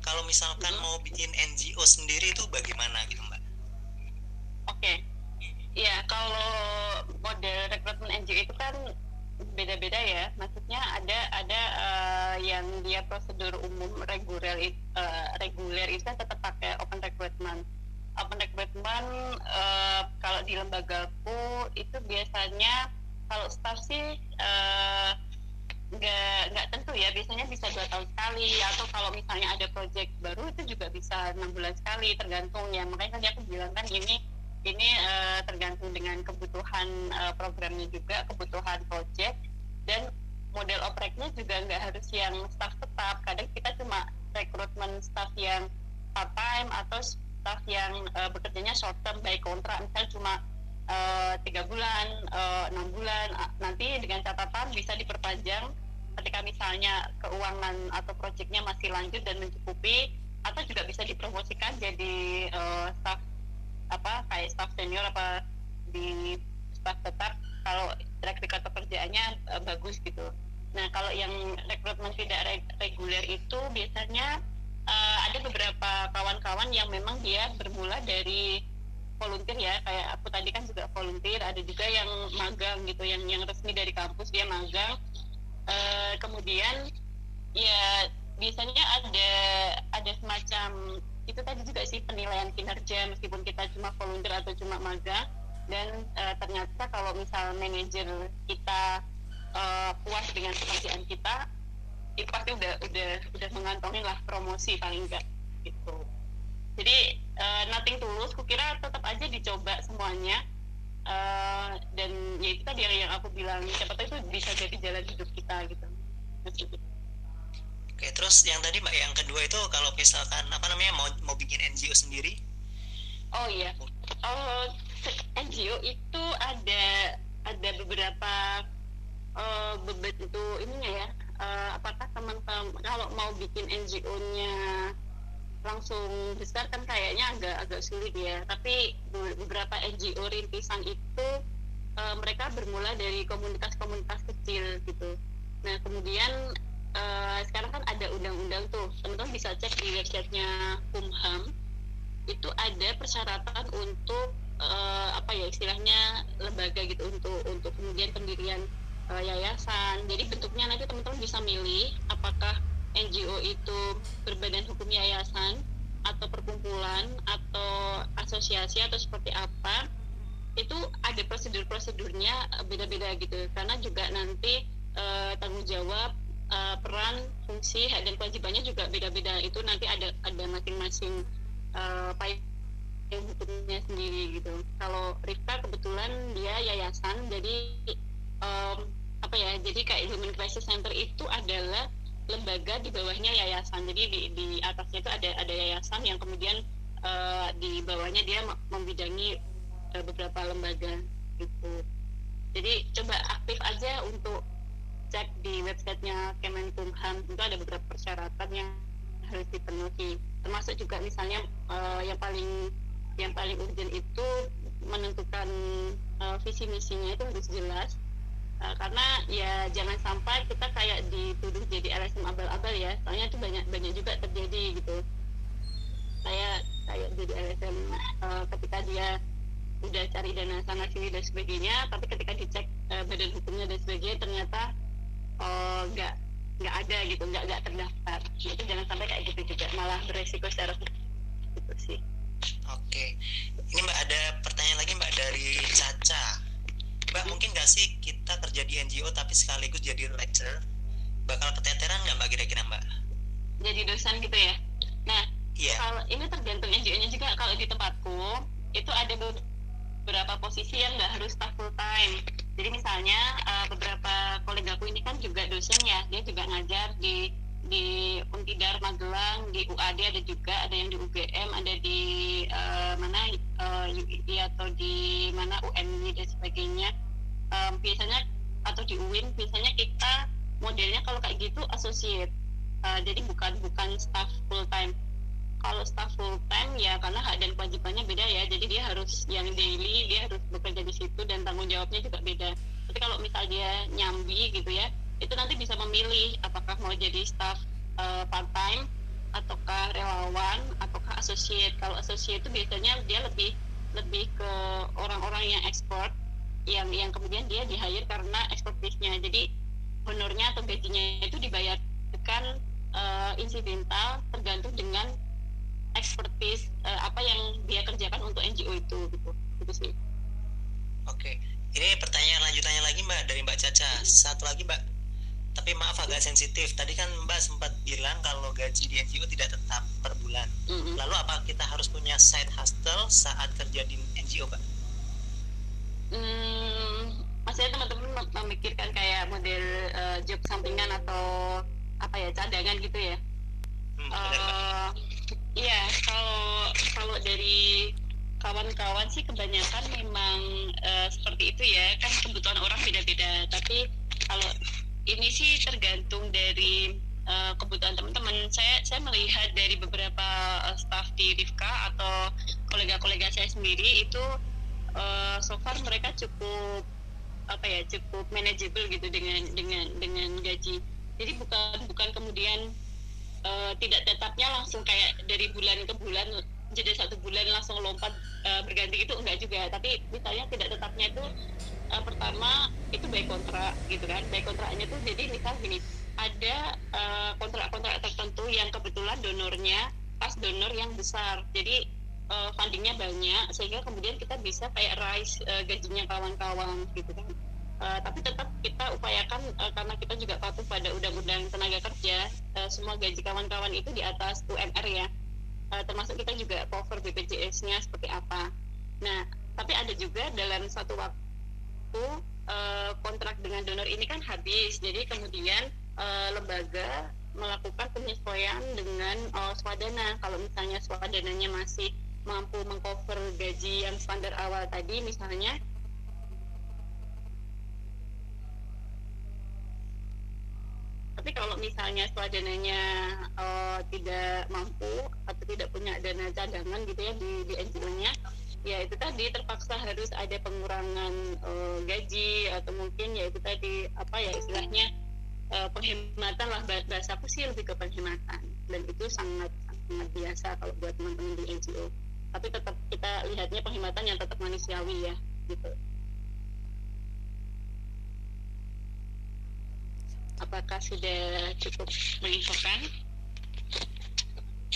Kalau misalkan mm -hmm. mau bikin NGO sendiri itu bagaimana gitu mbak okay. ya kalau model rekrutmen NGO itu kan beda-beda ya. Maksudnya ada ada uh, yang dia prosedur umum reguler uh, reguler itu tetap pakai open recruitment. Open recruitment uh, kalau di lembagaku itu biasanya kalau staff sih nggak uh, nggak tentu ya. Biasanya bisa dua tahun sekali atau kalau misalnya ada proyek baru itu juga bisa enam bulan sekali tergantung ya. Makanya tadi aku bilang kan ini ini uh, tergantung dengan kebutuhan uh, programnya juga kebutuhan project dan model opreknya juga nggak harus yang staff tetap. Kadang kita cuma rekrutmen staff yang part time atau staff yang uh, bekerjanya short term baik kontrak misalnya cuma tiga uh, bulan enam uh, bulan nanti dengan catatan bisa diperpanjang ketika misalnya keuangan atau proyeknya masih lanjut dan mencukupi atau juga bisa dipromosikan jadi uh, staff apa kayak staff senior apa di staff tetap kalau track record pekerjaannya uh, bagus gitu. Nah kalau yang rekrutmen tidak reguler itu biasanya uh, ada beberapa kawan-kawan yang memang dia bermula dari volunteer ya kayak aku tadi kan juga volunteer ada juga yang magang gitu yang yang resmi dari kampus dia magang uh, kemudian ya biasanya ada ada semacam itu tadi juga sih penilaian kinerja meskipun kita cuma volunteer atau cuma magang. Dan uh, ternyata kalau misal manajer kita uh, puas dengan pekerjaan kita itu pasti udah udah udah mengantongin lah promosi paling enggak gitu. Jadi uh, nothing tulus kukira tetap aja dicoba semuanya. Uh, dan ya itu tadi yang aku bilang siapa tahu itu bisa jadi jalan hidup kita gitu Oke, terus yang tadi mbak yang kedua itu kalau misalkan apa namanya mau mau bikin NGO sendiri? Oh iya, oh NGO itu ada ada beberapa uh, bebet itu ininya ya. Uh, apakah teman-teman kalau mau bikin NGO-nya langsung besar kan kayaknya agak agak sulit ya. Tapi beberapa NGO rintisan itu uh, mereka bermula dari komunitas-komunitas kecil gitu. Nah kemudian uh, sekarang kan ada undang-undang tuh. Teman-teman bisa cek di websitenya Kumham. Itu ada persyaratan untuk uh, apa ya istilahnya lembaga gitu untuk untuk kemudian pendirian uh, yayasan. Jadi bentuknya nanti teman-teman bisa milih apakah NGO itu berbadan hukum yayasan atau perkumpulan atau asosiasi atau seperti apa. Itu ada prosedur-prosedurnya eh, beda-beda gitu. Karena juga nanti uh, tanggung jawab uh, peran fungsi hak dan kewajibannya juga beda-beda. Itu nanti ada ada masing-masing uh, payung hukumnya sendiri gitu. Kalau Rifka kebetulan dia yayasan jadi um, apa ya jadi kayak Human Crisis Center itu adalah lembaga di bawahnya yayasan. Jadi di, di atasnya itu ada ada yayasan yang kemudian uh, di bawahnya dia membidangi uh, beberapa lembaga gitu. Jadi coba aktif aja untuk cek di websitenya Kemenkumham itu ada beberapa persyaratan yang harus dipenuhi. Termasuk juga misalnya uh, yang paling yang paling urgent itu menentukan uh, visi misinya itu harus jelas. Uh, karena ya jangan sampai kita kayak dituduh jadi LSM abal-abal ya. Soalnya itu banyak banyak juga terjadi gitu. Saya kayak jadi LSM uh, ketika dia udah cari dana sana sini dan sebagainya tapi ketika dicek uh, badan hukumnya dan sebagainya ternyata nggak uh, nggak ada gitu nggak nggak terdaftar itu jangan sampai kayak gitu juga malah beresiko secara gitu sih oke ini mbak ada pertanyaan lagi mbak dari Caca Mbak mungkin gak sih kita kerja di NGO tapi sekaligus jadi lecturer bakal keteteran nggak Mbak kira-kira Mbak? Jadi dosen gitu ya? Nah, yeah. kalau ini tergantung NGO-nya juga. Kalau di tempatku itu ada beberapa posisi yang nggak harus staff full time. Jadi misalnya uh, kolegaku ini kan juga dosen ya, dia juga ngajar di di Untidar Magelang, di UAD ada juga, ada yang di UGM, ada di uh, mana uh, eh, UID atau di mana UNI dan sebagainya. Um, biasanya atau di UIN biasanya kita modelnya kalau kayak gitu associate. Uh, jadi bukan bukan staff full time. Kalau staff full time ya karena hak dan kewajibannya beda ya. Jadi dia harus yang daily dia harus bekerja di situ dan tanggung jawabnya juga beda. Tapi kalau misal dia nyambi gitu ya, itu nanti bisa memilih apakah mau jadi staff uh, part time ataukah relawan ataukah associate. Kalau associate itu biasanya dia lebih lebih ke orang-orang yang ekspor yang yang kemudian dia di hire karena expertise-nya. Jadi honornya atau gajinya itu dibayarkan uh, insidental tergantung dengan expertise uh, apa yang dia kerjakan untuk NGO itu gitu. Gitu sih. Oke, ini pertanyaan lanjutannya lagi Mbak dari Mbak Caca. Satu lagi Mbak, tapi maaf agak sensitif. Tadi kan Mbak sempat bilang kalau gaji di NGO tidak tetap per bulan. Mm-mm. Lalu apa kita harus punya side hustle saat kerja di NGO Mbak? Hmm, maksudnya teman-teman mem- memikirkan kayak model eh, job sampingan atau apa ya cadangan gitu ya? Hmm. Eh, Iya, kalau kalau dari kawan-kawan sih kebanyakan memang eh, seperti itu ya, kan kebutuhan orang beda-beda. Tapi kalau ini sih tergantung dari eh, kebutuhan teman-teman. Saya saya melihat dari beberapa eh, staff di Rifka atau kolega-kolega saya sendiri itu eh, so far mereka cukup apa ya cukup manageable gitu dengan dengan dengan gaji. Jadi bukan bukan kemudian eh, tidak tetapnya langsung kayak dari bulan ke bulan jadi satu bulan langsung lompat eh, berganti itu enggak juga. Tapi misalnya tidak tetapnya itu eh, pertama itu by kontrak gitu kan. By kontraknya tuh jadi misal gini ada eh, kontrak-kontrak tertentu yang kebetulan donornya pas donor yang besar. Jadi eh, fundingnya banyak sehingga kemudian kita bisa kayak rise eh, gajinya kawan-kawan gitu kan. Uh, tapi tetap kita upayakan uh, karena kita juga patuh pada undang-undang tenaga kerja uh, semua gaji kawan-kawan itu di atas UMR ya Uh, termasuk kita juga cover BPJS-nya seperti apa. Nah tapi ada juga dalam satu waktu uh, kontrak dengan donor ini kan habis. Jadi kemudian uh, lembaga melakukan penyesuaian dengan uh, swadana. Kalau misalnya swadananya masih mampu mengcover gaji yang standar awal tadi misalnya tapi kalau misalnya swadananya eh, tidak mampu atau tidak punya dana cadangan gitu ya di, di NGO-nya ya itu tadi terpaksa harus ada pengurangan eh, gaji atau mungkin ya itu tadi apa ya istilahnya eh, penghematan lah Bah- bahasa aku sih lebih ke penghematan. Dan itu sangat sangat biasa kalau buat teman-teman di NGO tapi tetap kita lihatnya penghematan yang tetap manusiawi ya gitu apakah sudah cukup menginfokan?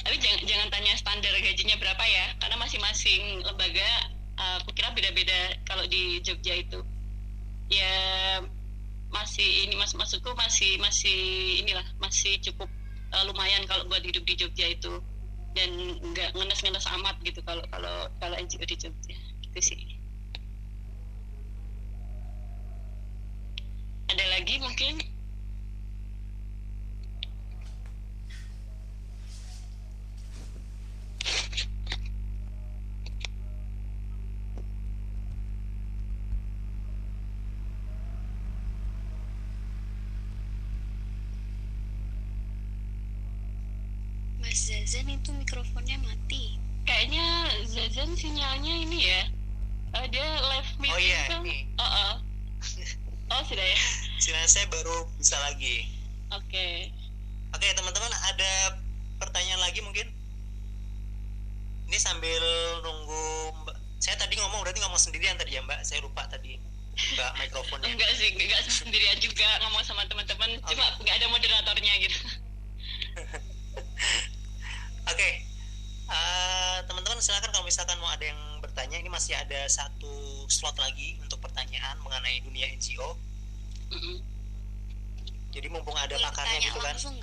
Tapi jangan jangan tanya standar gajinya berapa ya, karena masing-masing lembaga uh, aku kira beda-beda kalau di Jogja itu. Ya masih ini mas maksudku masih masih inilah masih cukup uh, lumayan kalau buat hidup di Jogja itu dan nggak ngenes-ngenes amat gitu kalau kalau kalau NGO di Jogja gitu sih. Ada lagi mungkin? Mas Zazan itu mikrofonnya mati. kayaknya Zazan sinyalnya ini ya Eh, dia live meeting Oh iya, tuh ini. oh, oh. oh sudah ya Sinyal saya baru bisa lagi. oke Oke teman-teman ada pertanyaan lagi mungkin? Tadi ngomong berarti ngomong sendirian tadi ya Mbak. Saya lupa tadi Mbak mikrofonnya. enggak sih enggak sendirian juga ngomong sama teman-teman cuma nggak ada moderatornya gitu Oke, Eh, teman-teman silakan kalau misalkan mau ada yang bertanya, ini masih ada satu slot lagi untuk pertanyaan mengenai dunia NGO. Mm-mm. Jadi mumpung ada Boleh pakarnya gitu kan, langsung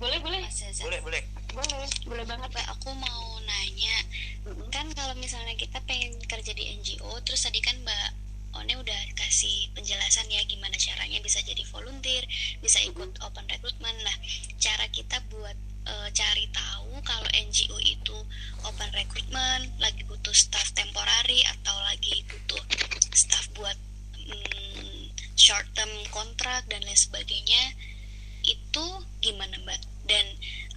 boleh boleh boleh boleh. boleh boleh banget Mbak, aku mau nanya, Mm-mm. kan kalau misalnya kita pengen kerja di NGO, terus tadi kan Mbak One udah kasih penjelasan ya gimana caranya bisa jadi volunteer, bisa ikut open recruitment. Nah, cara kita buat eh, cari tahu kalau NGO itu open recruitment, lagi butuh staff temporary atau lagi butuh staff buat mm, short term kontrak dan lain sebagainya, itu gimana Mbak? Dan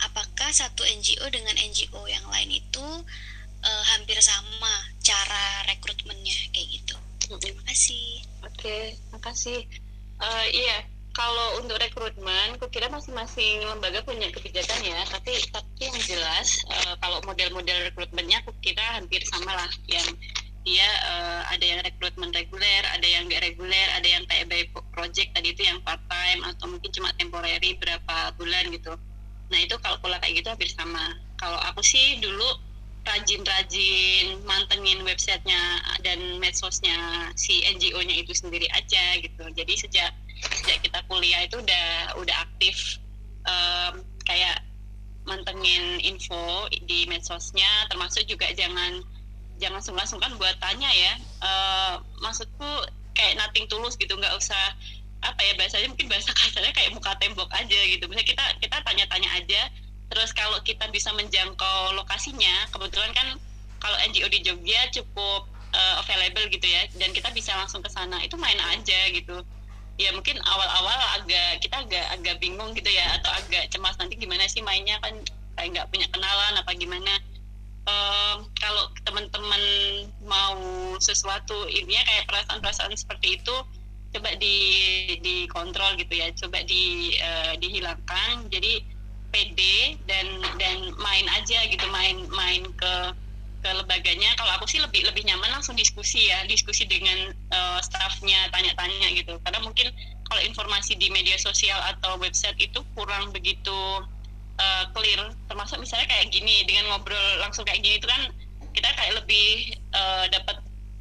apakah satu NGO dengan NGO yang lain itu eh, hampir sama cara rekrutmennya kayak gitu? Terima kasih. Oke, makasih. Eh, iya, kalau untuk rekrutmen, aku kira masing-masing lembaga punya kebijakan ya. Tapi tapi yang jelas, eh, kalau model-model rekrutmennya, aku kira hampir sama lah. Yang dia eh, ada yang rekrutmen reguler, ada yang nggak reguler, ada yang kayak by project tadi itu yang part time atau mungkin cuma temporary berapa bulan gitu. Nah itu kalau pola kayak gitu hampir sama. Kalau aku sih dulu rajin-rajin rajin mantengin websitenya dan medsosnya si NGO-nya itu sendiri aja gitu. Jadi sejak sejak kita kuliah itu udah udah aktif um, kayak mantengin info di medsosnya, termasuk juga jangan jangan sungkan-sungkan buat tanya ya. Uh, maksudku kayak nothing tulus gitu, nggak usah apa ya bahasanya mungkin bahasa kasarnya kayak muka tembok aja gitu. Misalnya kita kita tanya-tanya aja Terus kalau kita bisa menjangkau lokasinya, kebetulan kan kalau NGO di Jogja cukup uh, available gitu ya, dan kita bisa langsung ke sana. Itu main aja gitu. Ya mungkin awal-awal agak kita agak agak bingung gitu ya, atau agak cemas nanti gimana sih mainnya kan kayak nggak punya kenalan apa gimana. Um, kalau teman-teman mau sesuatu ini ya kayak perasaan-perasaan seperti itu coba di dikontrol gitu ya coba di uh, dihilangkan. Jadi pede dan dan main aja gitu main main ke ke lembaganya. Kalau aku sih lebih lebih nyaman langsung diskusi ya diskusi dengan uh, staffnya tanya-tanya gitu. Karena mungkin kalau informasi di media sosial atau website itu kurang begitu uh, clear. Termasuk misalnya kayak gini dengan ngobrol langsung kayak gini itu kan kita kayak lebih uh, dapat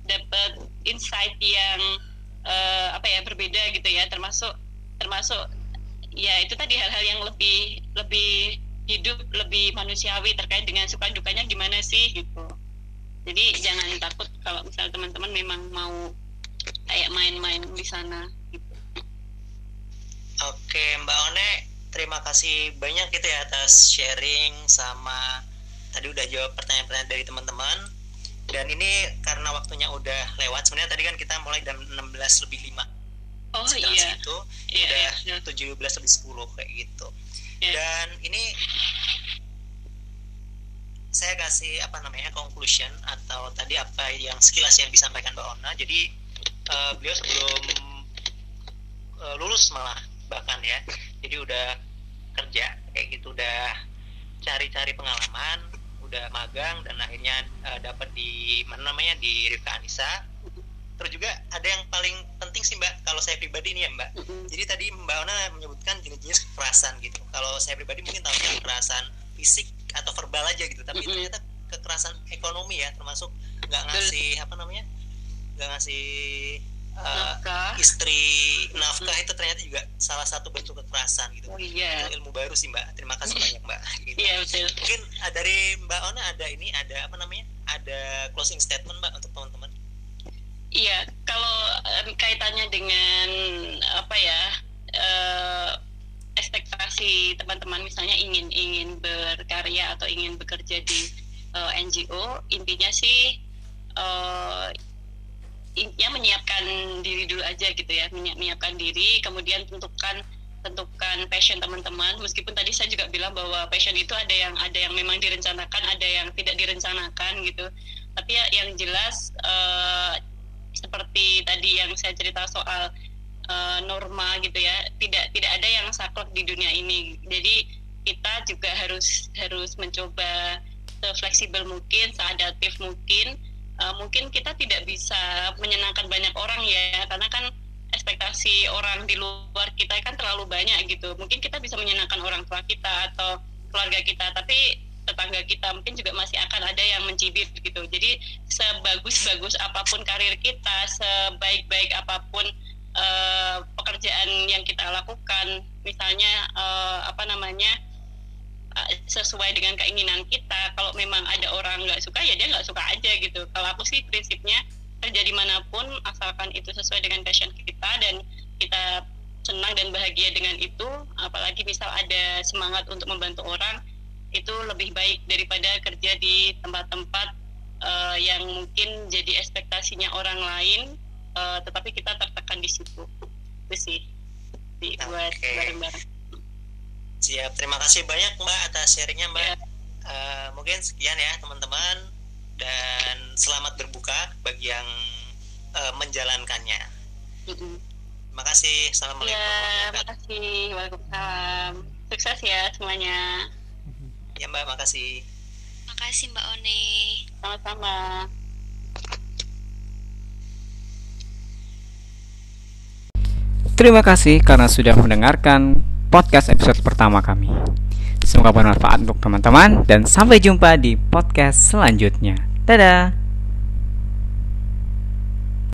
dapat insight yang uh, apa ya berbeda gitu ya. Termasuk termasuk ya itu tadi hal-hal yang lebih lebih hidup lebih manusiawi terkait dengan suka dukanya gimana sih gitu. Jadi jangan takut kalau misalnya teman-teman memang mau kayak main-main di sana gitu. oke mbak One terima kasih banyak gitu ya atas sharing sama tadi udah jawab pertanyaan-pertanyaan dari teman-teman dan ini karena waktunya udah lewat sebenarnya tadi kan kita mulai jam 16 lebih 5 oh iya. itu iya, udah iya. tujuh belas lebih sepuluh kayak gitu. Iya. dan ini saya kasih apa namanya conclusion atau tadi apa yang sekilas yang disampaikan Mbak Ona. Jadi eh, beliau sebelum eh, lulus malah bahkan ya. Jadi udah kerja kayak gitu udah cari-cari pengalaman udah magang dan akhirnya eh, dapat di mana namanya di Rifka Anissa. Terus juga ada yang paling penting sih mbak kalau saya pribadi nih ya mbak. Mm-mm. jadi tadi mbak Ona menyebutkan jenis-jenis kekerasan gitu. Kalau saya pribadi mungkin tahu kekerasan fisik atau verbal aja gitu. Tapi Mm-mm. ternyata kekerasan ekonomi ya termasuk nggak ngasih apa namanya nggak ngasih uh, Nafkah. istri nafkah itu ternyata juga salah satu bentuk kekerasan gitu. Oh iya. Itu ilmu baru sih mbak. Terima kasih banyak mbak. Gitu. iya betul. Mungkin uh, dari mbak Ona ada ini ada apa namanya? Ada closing statement mbak untuk teman-teman? Iya, kalau em, kaitannya dengan apa ya eh, ekspektasi teman-teman misalnya ingin ingin berkarya atau ingin bekerja di eh, NGO, intinya sih eh, intinya menyiapkan diri dulu aja gitu ya, menyi- menyiapkan diri, kemudian tentukan tentukan passion teman-teman. Meskipun tadi saya juga bilang bahwa passion itu ada yang ada yang memang direncanakan, ada yang tidak direncanakan gitu. Tapi ya yang jelas eh, seperti tadi yang saya cerita soal uh, norma gitu ya tidak tidak ada yang saklek di dunia ini jadi kita juga harus harus mencoba fleksibel mungkin seadaptif mungkin Uh, mungkin kita tidak bisa menyenangkan banyak orang ya karena kan ekspektasi orang di luar kita kan terlalu banyak gitu mungkin kita bisa menyenangkan orang tua kita atau keluarga kita tapi tetangga kita mungkin juga masih akan ada yang mencibir gitu. Jadi sebagus-bagus apa pun karir kita, sebaik-baik apa pun uh, pekerjaan yang kita lakukan, misalnya uh, apa namanya sesuai dengan keinginan kita. Kalau memang ada orang nggak suka ya dia nggak suka aja gitu. Kalau aku sih prinsipnya kerja di mana pun asalkan itu sesuai dengan passion kita dan kita senang dan bahagia dengan itu, apalagi misal ada semangat untuk membantu orang itu lebih baik daripada kerja di tempat-tempat uh, yang mungkin jadi ekspektasinya orang lain uh, tetapi kita tertekan di situ itu sih di, buat bareng-bareng siap. Terima kasih banyak mbak atas sharingnya mbak. Ya. Eh, mungkin sekian ya teman-teman. Dan selamat berbuka bagi yang eh, menjalankannya. Terima kasih. Assalamualaikum ya wabarakatuh. makasih. Waalaikumsalam. Sukses ya semuanya. Ya mbak makasih. Makasih Mbak One. sama-sama. Terima kasih karena sudah mendengarkan podcast episode pertama kami. Semoga bermanfaat untuk teman-teman dan sampai jumpa di podcast selanjutnya. Dadah.